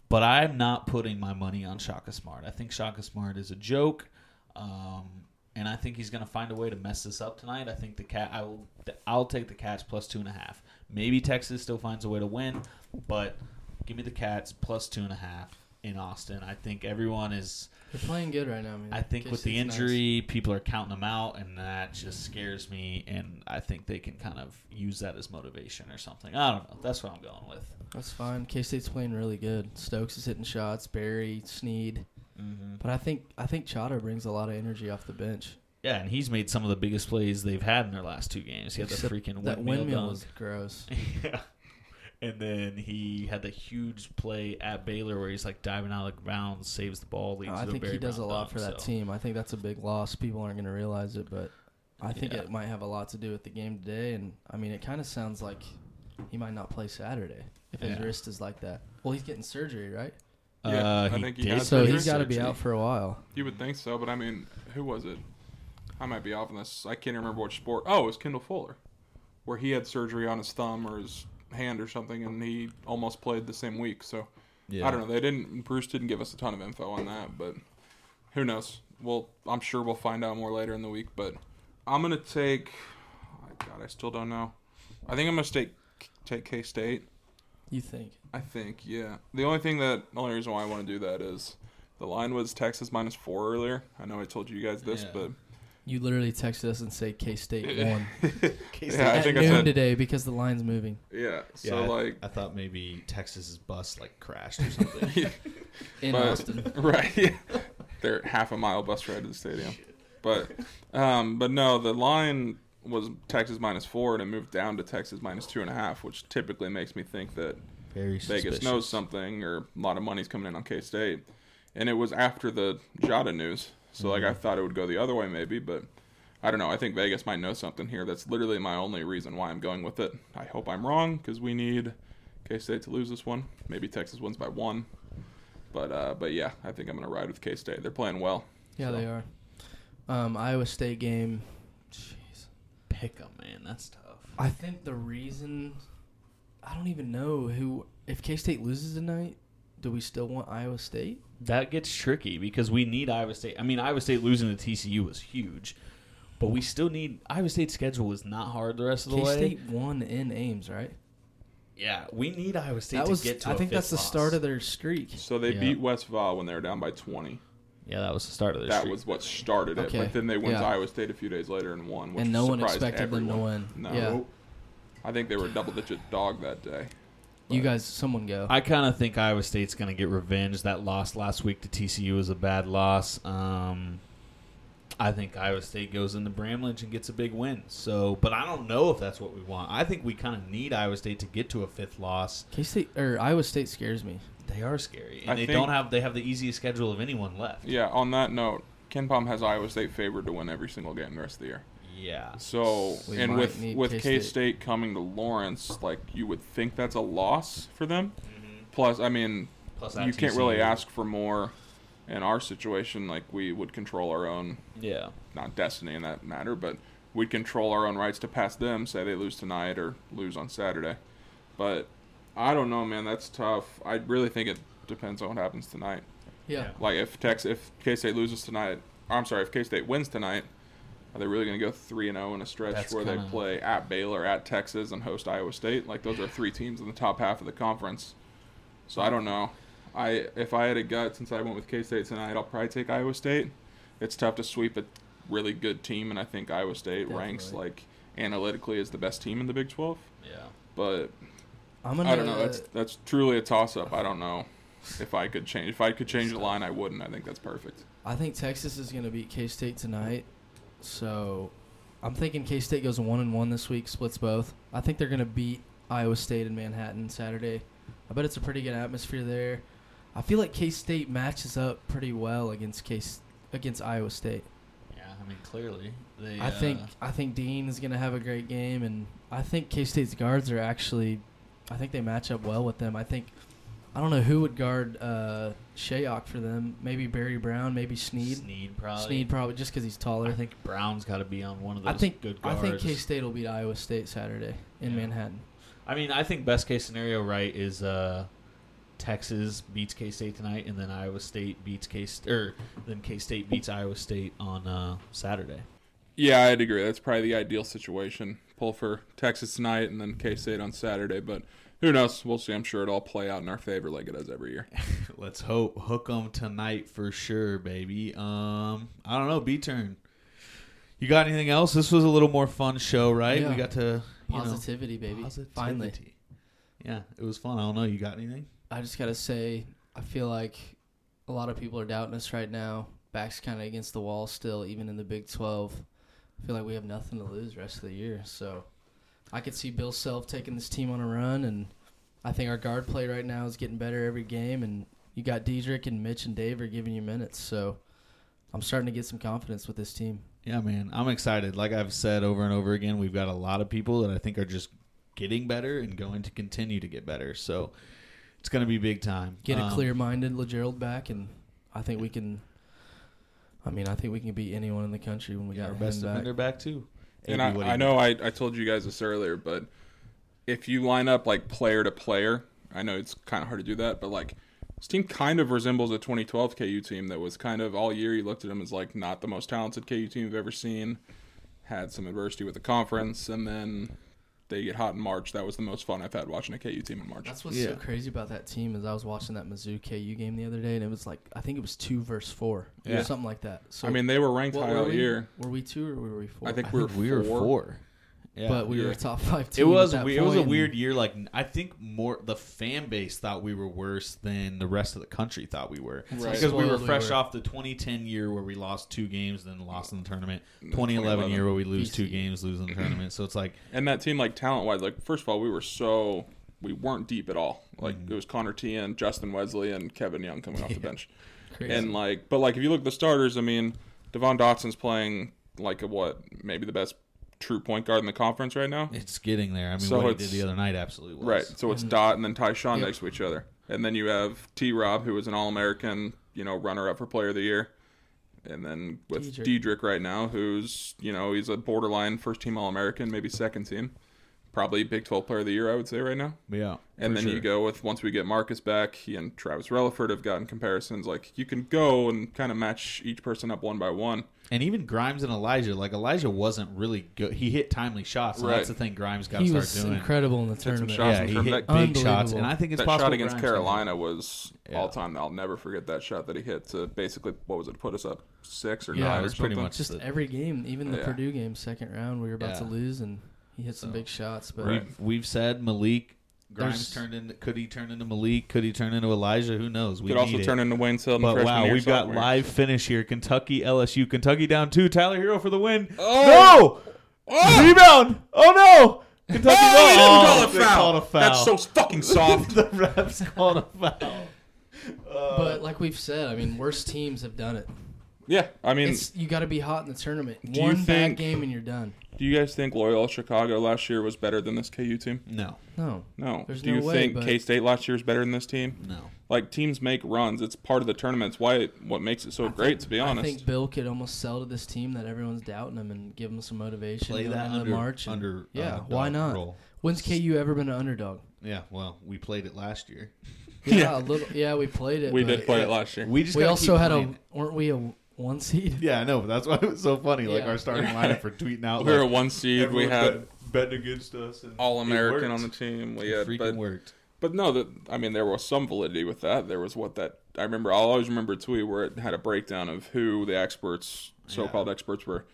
But I'm not putting my money on Shaka Smart. I think Shaka Smart is a joke, um, and I think he's going to find a way to mess this up tonight. I think the cat. I will. I'll take the Cats plus two and a half. Maybe Texas still finds a way to win, but give me the Cats plus two and a half. in Austin. I think everyone is. They're playing good right now, man. I think with the K-State's nice. injury, people are counting them out, and that just scares me. And I think they can kind of use that as motivation or something. I don't know. That's what I'm going with. That's fine. K State's playing really good. Stokes is hitting shots. Barry, Sneed. Mm-hmm. But I think I think Chata brings a lot of energy off the bench. Yeah, and he's made some of the biggest plays they've had in their last two games. He had the freaking that windmill, windmill was gross. yeah. And then he had the huge play at Baylor where he's like diving out of the bounds, saves the ball, leads I to a think he does a lot for that so- team. I think that's a big loss. People aren't going to realize it, but I think Yeah. it might have a lot to do with the game today. And I mean, it kind of sounds like he might not play Saturday if his Yeah. wrist is like that. Well, he's getting surgery, right? Yeah, Uh, I he think he did has So surgery. he's got to be out for a while. You would think so, but I mean, who was it? I might be off on this. I can't remember which sport. Oh, it was Kendall Fuller, where he had surgery on his thumb or his hand or something, and he almost played the same week. So Yeah. I don't know. They didn't. Bruce didn't give us a ton of info on that, but who knows? Well, I'm sure we'll find out more later in the week. But I'm gonna take. oh, God, I still don't know. I think I'm gonna take take K State. You think? I think, yeah. The only thing that, the only reason why I want to do that is the line was Texas minus four earlier. I know I told you guys this, Yeah. but You literally texted us and say K State won yeah, I at think I noon said, today because the line's moving yeah. Yeah, So I, like, I thought maybe Texas's bus like crashed or something. in but- Austin. right? Yeah. They're half a mile bus ride to the stadium, but, um, but no, the line was Texas minus four, and it moved down to Texas minus two and a half, which typically makes me think that Very Vegas suspicious. knows something or a lot of money's coming in on K State. And it was after the Jada news. So like I Mm-hmm. thought it would go the other way maybe, but I don't know. I think Vegas might know something here. That's literally my only reason why I'm going with it. I hope I'm wrong because we need K State to lose this one. Maybe Texas wins by one. But uh, but yeah, I think I'm gonna ride with K State. They're playing well. Yeah, So- they are. Um, Iowa State game. Jeez. Pick 'em, man. That's tough. I think the reason I don't even know who if K State loses tonight, do we still want Iowa State? That gets tricky because we need Iowa State. I mean, Iowa State losing to TCU was huge, but we still need Iowa State's schedule is not hard the rest of the K way. State won in Ames, right? Yeah, we need Iowa State that to was get to. I a think that's fifth the start of their streak. So they Yeah. beat Westval when they were down by 20. Yeah, that was the start of the. That streak. was what started it. Okay. But then they went to Iowa State a few days later and won. Which And no one surprised expected them to everyone. win. No. Yeah. I think they were a double digit dog that day. You guys, someone go. I kind of think Iowa State's going to get revenge. That loss last week to TCU was a bad loss. Um, I think Iowa State goes into Bramlage and gets a big win. So, but I don't know if that's what we want. I think we kind of need Iowa State to get to a fifth loss. K State or Iowa State scares me. They are scary, and I they think- don't have. They have the easiest schedule of anyone left. Yeah, on that note, KenPom has Iowa State favored to win every single game the rest of the year. Yeah. So, We and might with need with K-State. K State coming to Lawrence, like you would think that's a loss for them. Mm-hmm. Plus, I mean, Plus you can't really ask for more in our situation. Like we would control our own, Yeah. not destiny in that matter, but we'd control our own rights to pass them. Say they lose tonight or lose on Saturday. But I don't know, man. That's tough. I really think it depends on what happens tonight. Yeah. Like if Tex if K State loses tonight, I'm sorry, if K State wins tonight, are they really going to go three and zero in a stretch That's where they kinda- play at Baylor, at Texas, and host Iowa State? Like those are three teams in the top half of the conference. So I don't know. I if I had a gut since I went with K State tonight, I'll probably take Iowa State. It's tough to sweep a really good team, and I think Iowa State ranks like analytically as the best team in the Big Twelve. Yeah. But I'm gonna. I don't know. That's that's truly a toss up. I don't know if I could change. If I could change the line, I wouldn't. I think that's perfect. I think Texas is gonna beat K State tonight, so I'm thinking K State goes one and one this week, splits both. I think they're gonna beat Iowa State in Manhattan Saturday. I bet it's a pretty good atmosphere there. I feel like K State matches up pretty well against K against Iowa State. Yeah. I mean, clearly they. I uh, think I think Dean is gonna have a great game, and I think K State's guards are actually, I think they match up well with them. I think, I don't know who would guard uh, Shayok for them. Maybe Barry Brown, maybe Sneed. Sneed probably. Sneed probably just because he's taller. I think Brown's got to be on one of those I think good I think K State will beat Iowa State Saturday in Yeah. Manhattan. I mean, I think best case scenario, right, is uh, Texas beats K State tonight, and then Iowa State beats K State, or then K State beats Iowa State on uh, Saturday. Yeah, I'd agree. That's probably the ideal situation. Pull for Texas tonight and then K State on Saturday. But who knows? We'll see. I'm sure it'll all play out in our favor like it does every year. Let's hope hook 'em tonight for sure, baby. Um, I don't know. B turn. You got anything else? This was a little more fun show, right? Yeah. We got to you know, Positivity, baby. Finally. Yeah, it was fun. I don't know. You got anything? I just gotta say, I feel like a lot of people are doubting us right now. Backs kind of against the wall still, even in the Big Twelve. I feel like we have nothing to lose rest of the year. So I could see Bill Self taking this team on a run, and I think our guard play right now is getting better every game. And you got Dedric and Mitch and Dave are giving you minutes. So I'm starting to get some confidence with this team. Yeah, man. I'm excited. Like I've said over and over again, we've got a lot of people that I think are just getting better and going to continue to get better. So it's going to be big time. Get a Um, clear-minded LaGerald back, and I think we can. I mean, I think we can beat anyone in the country when we got Our best back. defender back too. And AB, what I, I know I, I told you guys this earlier, but if you line up like player to player, I know it's kind of hard to do that, but like this team kind of resembles a 2012 KU team that was kind of all year you looked at them as like not the most talented KU team you've ever seen, had some adversity with the conference, and then they get hot in March. That was the most fun I've had watching a KU team in March. That's what's Yeah. so crazy about that team is I was watching that Mizzou KU game the other day, and it was like I think it was two versus four, Yeah. or something like that. So I mean, they were ranked what high were all we? year. Were we two or were we four? I think I we were think we were four. Four. Yeah. but we were a top five team. It was at that we- it was a point, weird year. Like I think more the fan base thought we were worse than the rest of the country thought we were That's how because we were spoiled we fresh were. off the 2010 year where we lost two games, then lost in the tournament. 2011 2011 year where we lose two games, lose in the tournament. So it's like And that team, like talent wise, like first of all, we were so we weren't deep at all. Like Mm-hmm. it was Connor T and Justin Wesley and Kevin Young coming off the bench. Crazy. And like, but like if you look at the starters, I mean, Devon Dotson's playing like a what, maybe the best true point guard in the conference right now. it's getting there. I mean, So what he did the other night absolutely was. Right. So it's Dot and then Tyshawn Yep. next to each other. And then you have T Rob, who was an All American, you know, runner up for player of the year. And then with Dedric. Dedric right now, who's, you know, he's a borderline first team All American, maybe second team. Probably Big 12 player of the year, I would say, right now. Yeah. And for then you go with once we get Marcus back, he and Travis Releford have gotten comparisons. Like you can go and kind of match each person up one by one. And even Grimes and Elijah, like Elijah wasn't really good. He hit timely shots. And Right. That's the thing Grimes got to he start was doing. incredible in the some tournament. shots. Yeah, Awesome he from hit big shots, and I think it's that possible shot against Grimes can- Carolina was Yeah. all time. I'll never forget that shot that he hit to basically what was it put us up six or Yeah, nine it or was pretty much Just the- every game, even the Yeah. Purdue game, second round, we were about to lose, and he hit some big shots. But We've, we've said Malik. There's- turned into. Could he turn into Malik? Could he turn into Elijah? Who knows? We Could also it. turn into Wayne Selden. But wow, we've got sophomore. live finish here. Kentucky, LSU. Kentucky down two. Tyler Herro for the win. Oh! No! oh. Rebound! Oh no! Kentucky Oh, he didn't oh, call a they foul. called a foul. That's so fucking soft. the refs called a foul. but like we've said, I mean, worse teams have done it. Yeah, I mean, It's you got to be hot in the tournament. Do you One bad think- game and you're done. do you guys think Loyola Chicago last year was better than this KU team? No, No, No. There's do no you way, think but- K State last year was better than this team? no. Like teams make runs. It's part of the tournament. It's why it, what makes it so great. To be honest, I think Bill could almost sell to this team that everyone's doubting him and give them some motivation. Play going that into under March. and- under. yeah, uh, why dog not? roll. When's KU ever been an underdog? Yeah, well, we played it last year. Yeah, a little. Yeah, we played it. we but did play it last year. We just We gotta also keep had playing a. Weren't we a one seed? Yeah, I know. But that's why it was so funny. Like Yeah. our starting lineup for tweeting out. we were a like, one seed. We everyone had bet- betting against us. and All American on the team. We It had, freaking but worked. But no, that I mean, there was some validity with that. There was what that I remember. I'll always remember a tweet where it had a breakdown of who the experts, so-called experts, were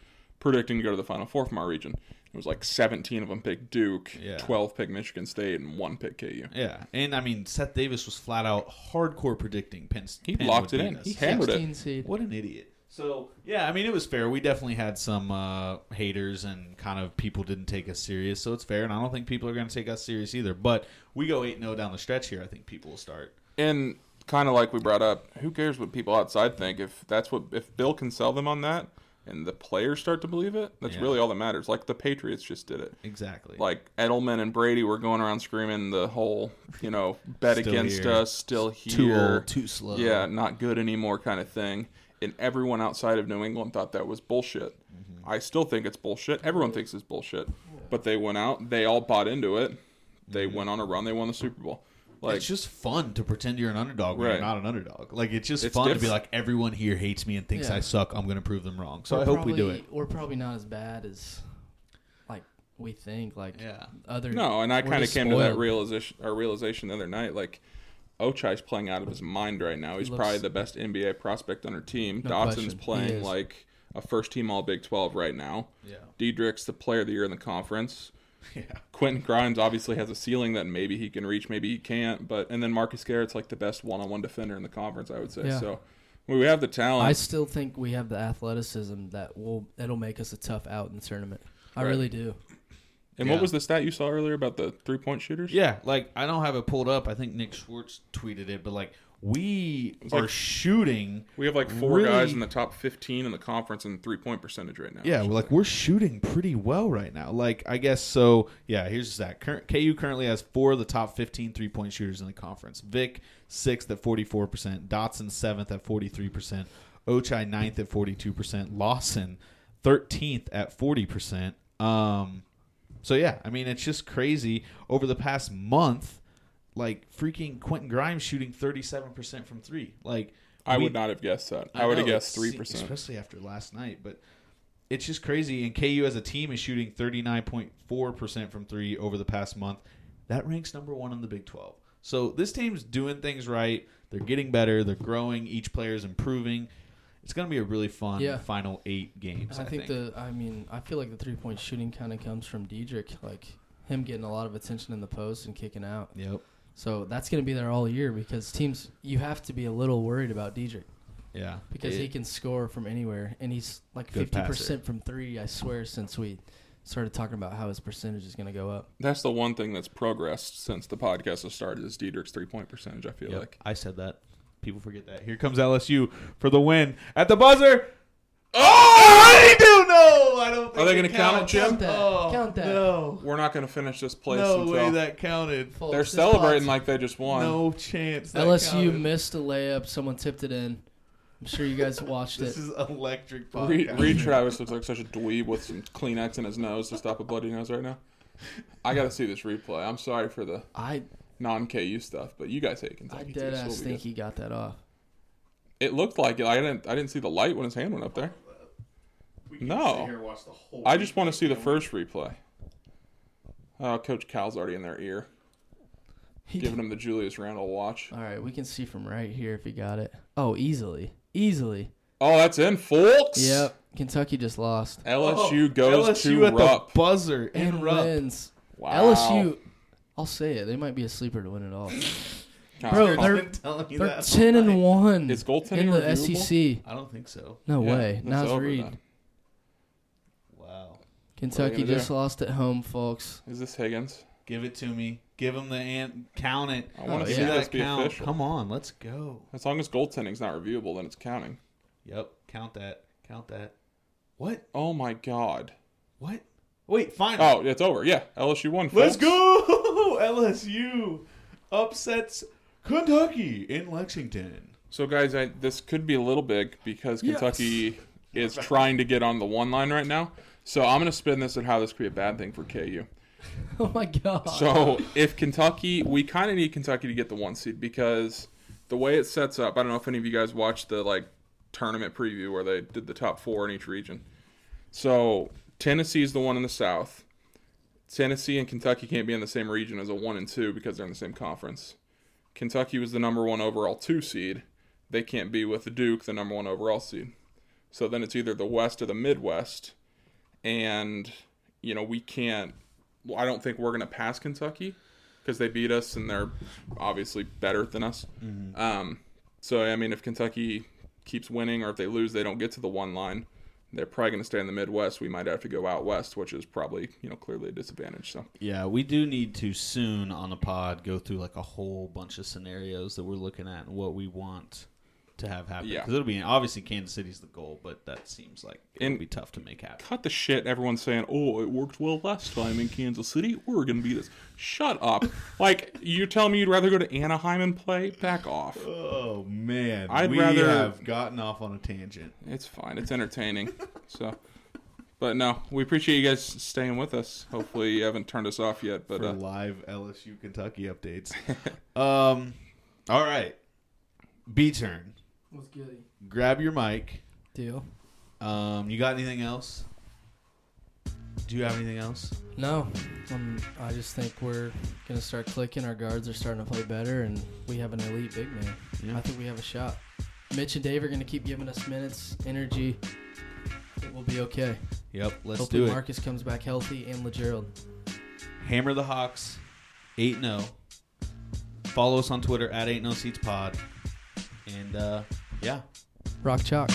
predicting to go to the Final Four from our region. It was like 17 of them picked Duke, Yeah. 12 picked Michigan State, and one picked KU. Yeah, and I mean Seth Davis was flat out hardcore predicting Penn. State. He Penn locked would it beat in. us. He hammered it. 16 seed. What an idiot. So yeah, I mean it was fair. We definitely had some uh, haters and kind of people didn't take us serious. So it's fair, and I don't think people are going to take us serious either. But we go eight 0 down the stretch here. I think people will start. And kind of like we brought up, who cares what people outside think? If that's what, if Bill can sell them on that, and the players start to believe it, that's Yeah. really all that matters. Like the Patriots just did it. Exactly. like Edelman and Brady were going around screaming the whole, you know, bet Still against here. us, still here, too old, too slow. yeah, not good anymore, kind of thing. And everyone outside of New England thought that was bullshit. Mm-hmm. I still think it's bullshit. Everyone thinks it's bullshit, but they went out, they all bought into it. They went on a run, they won the Super Bowl. Like Mm-hmm. it's just fun to pretend you're an underdog when Right. you're not an underdog. Like it's just It's fun to be like everyone here hates me and thinks Yeah. I suck. I'm going to prove them wrong. So We're I hope we do it. We're probably not as bad as like we think. Like Yeah. other No, and I kind of just came to that realization or realization the other night. Like Ochai's playing out of his mind right now. He's looks- probably the best NBA prospect on our team. No Dotson's question. Playing like a first team All Big Twelve right now. Yeah. Dedric's the player of the year in the conference. Yeah. Quentin Grimes obviously has a ceiling that maybe he can reach, maybe he can't. But and then Marcus Garrett's like the best one-on-one defender in the conference, I would say. Yeah. So we have the talent. I still think we have the athleticism that will that'll make us a tough out in the tournament. I Right. really do. And Yeah. what was the stat you saw earlier about the three-point shooters? Yeah, like I don't have it pulled up. I think Nick Schwartz tweeted it, but like we are like- shooting. We have like four really- guys in the top 15 in the conference in three-point percentage right now. Yeah, is like we're shooting pretty well right now. Like I guess so. Yeah, here's that. Current, KU currently has four of the top 15 three point shooters in the conference. Vick sixth at 44 percent. Dotson seventh at 43 percent. Ochai ninth at 42 percent. Lawson 13th at 40 percent. Um, so yeah, I mean it's just crazy. Over the past month, like freaking Quentin Grimes shooting 37 percent from three. Like I we- would not have guessed that. I, would have guessed three percent, especially after last night. But it's just crazy. And KU as a team is shooting thirty nine point four percent from three over the past month. That ranks number one in the Big Twelve. So this team's doing things right. They're getting better. They're growing. Each player's improving. It's going to be a really fun Yeah. final eight games. I, I, think, the I mean I feel like the three point shooting kind of comes from Dedric, like him getting a lot of attention in the post and kicking out. Yep. So that's going to be there all year because teams you have to be a little worried about Dedric Yeah. because It- he can score from anywhere and he's like Good fifty passer. percent from three. I swear since we started talking about how his percentage is going to go up. That's the one thing that's progressed since the podcast has started is Dedric's three-point percentage. I feel Yep, like. I said that. People forget that. Here comes LSU for the win at the buzzer. Oh, I do no. I don't. Think Are they gonna count it. Jim? Count that. Oh, Count that. No. We're not going to finish this place No until way that counted. Full they're assist celebrating like they just won. No chance. that LSU counted. missed a layup. Someone tipped it in. I'm sure you guys watched it. This is electric. Reed, podcast. Reid Travis looks like such a dweeb with some Kleenex in his nose to stop a bloody nose right now. I got to see this replay. I'm sorry for the I non-KU stuff, but you guys hate I Kentucky. dead too, so ass we'll think good. he got that off. It looked like it. I didn't. I didn't see the light when his hand went up there. No. I just want to see the first replay. Oh, Coach Cal's already in their ear, He giving him the Julius Randle watch. All right, we can see from right here if he got it. Oh, easily, easily. Oh, that's in, folks. Yep, Kentucky just lost LSU oh, goes LSU to at Rupp. the buzzer in and Rupp. wins. Wow. LSU. I'll say it. They might be a sleeper to win it all. Kind Bro, of- they're telling you they're that ten and one Is goaltending in the reviewable? SEC. I don't think so. No Yeah, way. it's Nas over Reed. then. Wow. Kentucky gonna do? just lost at home, folks. Is this Higgins? Give it to me. Give him the ant. Count it. I want to yeah. see See this that be count. official. Come on, let's go. As long as goaltending's not reviewable, then it's counting. Yep. Count that. Count that. What? Oh my god. What? Wait, fine. Oh, it's over. Yeah, LSU won. Let's folks. go! LSU upsets Kentucky in Lexington. So, guys, I, this could be a little big because Kentucky is trying to get on the one line right now. So I'm going to spin this at how this could be a bad thing for KU. Oh my god. So if Kentucky, we kind of need Kentucky to get the one seed because the way it sets up, I don't know if any of you guys watched the like tournament preview where they did the top four in each region. So Tennessee's the one in the South. Tennessee and Kentucky can't be in the same region as a one and two because they're in the same conference. Kentucky was the number one overall two seed. They can't be with Duke, the number one overall seed. So then it's either the West or the Midwest. And, you know, we can't well, I don't think we're going to pass Kentucky because they beat us and they're obviously better than us. Um, so, I mean, if Kentucky keeps winning or if they lose, they don't get to the one line. They're probably going to stay in the Midwest. We might have to go out west, which is probably you know clearly a disadvantage. So Yeah, we do need to soon on the pod go through like a whole bunch of scenarios that we're looking at and what we want to have happen. Yeah. Because it'll be obviously Kansas City's the goal, but that seems like it'll be tough to make happen. cut the shit. Everyone's saying, "Oh, it worked well last time in Kansas City. We're going to beat us." Shut up! like you're telling me you'd rather go to Anaheim and play? Back off. Oh man, I'd we rather- have gotten off on a tangent. It's fine. It's entertaining. so, but no, we appreciate you guys staying with us. Hopefully, you haven't turned us off yet. But for uh, live LSU Kentucky updates. um, all right, B turn. What's good? Grab your mic. Deal. Um, you got anything else? Do you have anything else? No, um, I just think we're gonna start clicking. Our guards are starting to play better, and we have an elite big man. Yeah. I think we have a shot. Mitch and Dave are gonna keep giving us minutes, energy. We'll be okay. Yep. Let's Hopefully do it. Marcus comes back healthy and LaGerald. Hammer the Hawks, eight 0 Follow us on Twitter at ain't no seats pod, and uh, yeah, Rock chalk.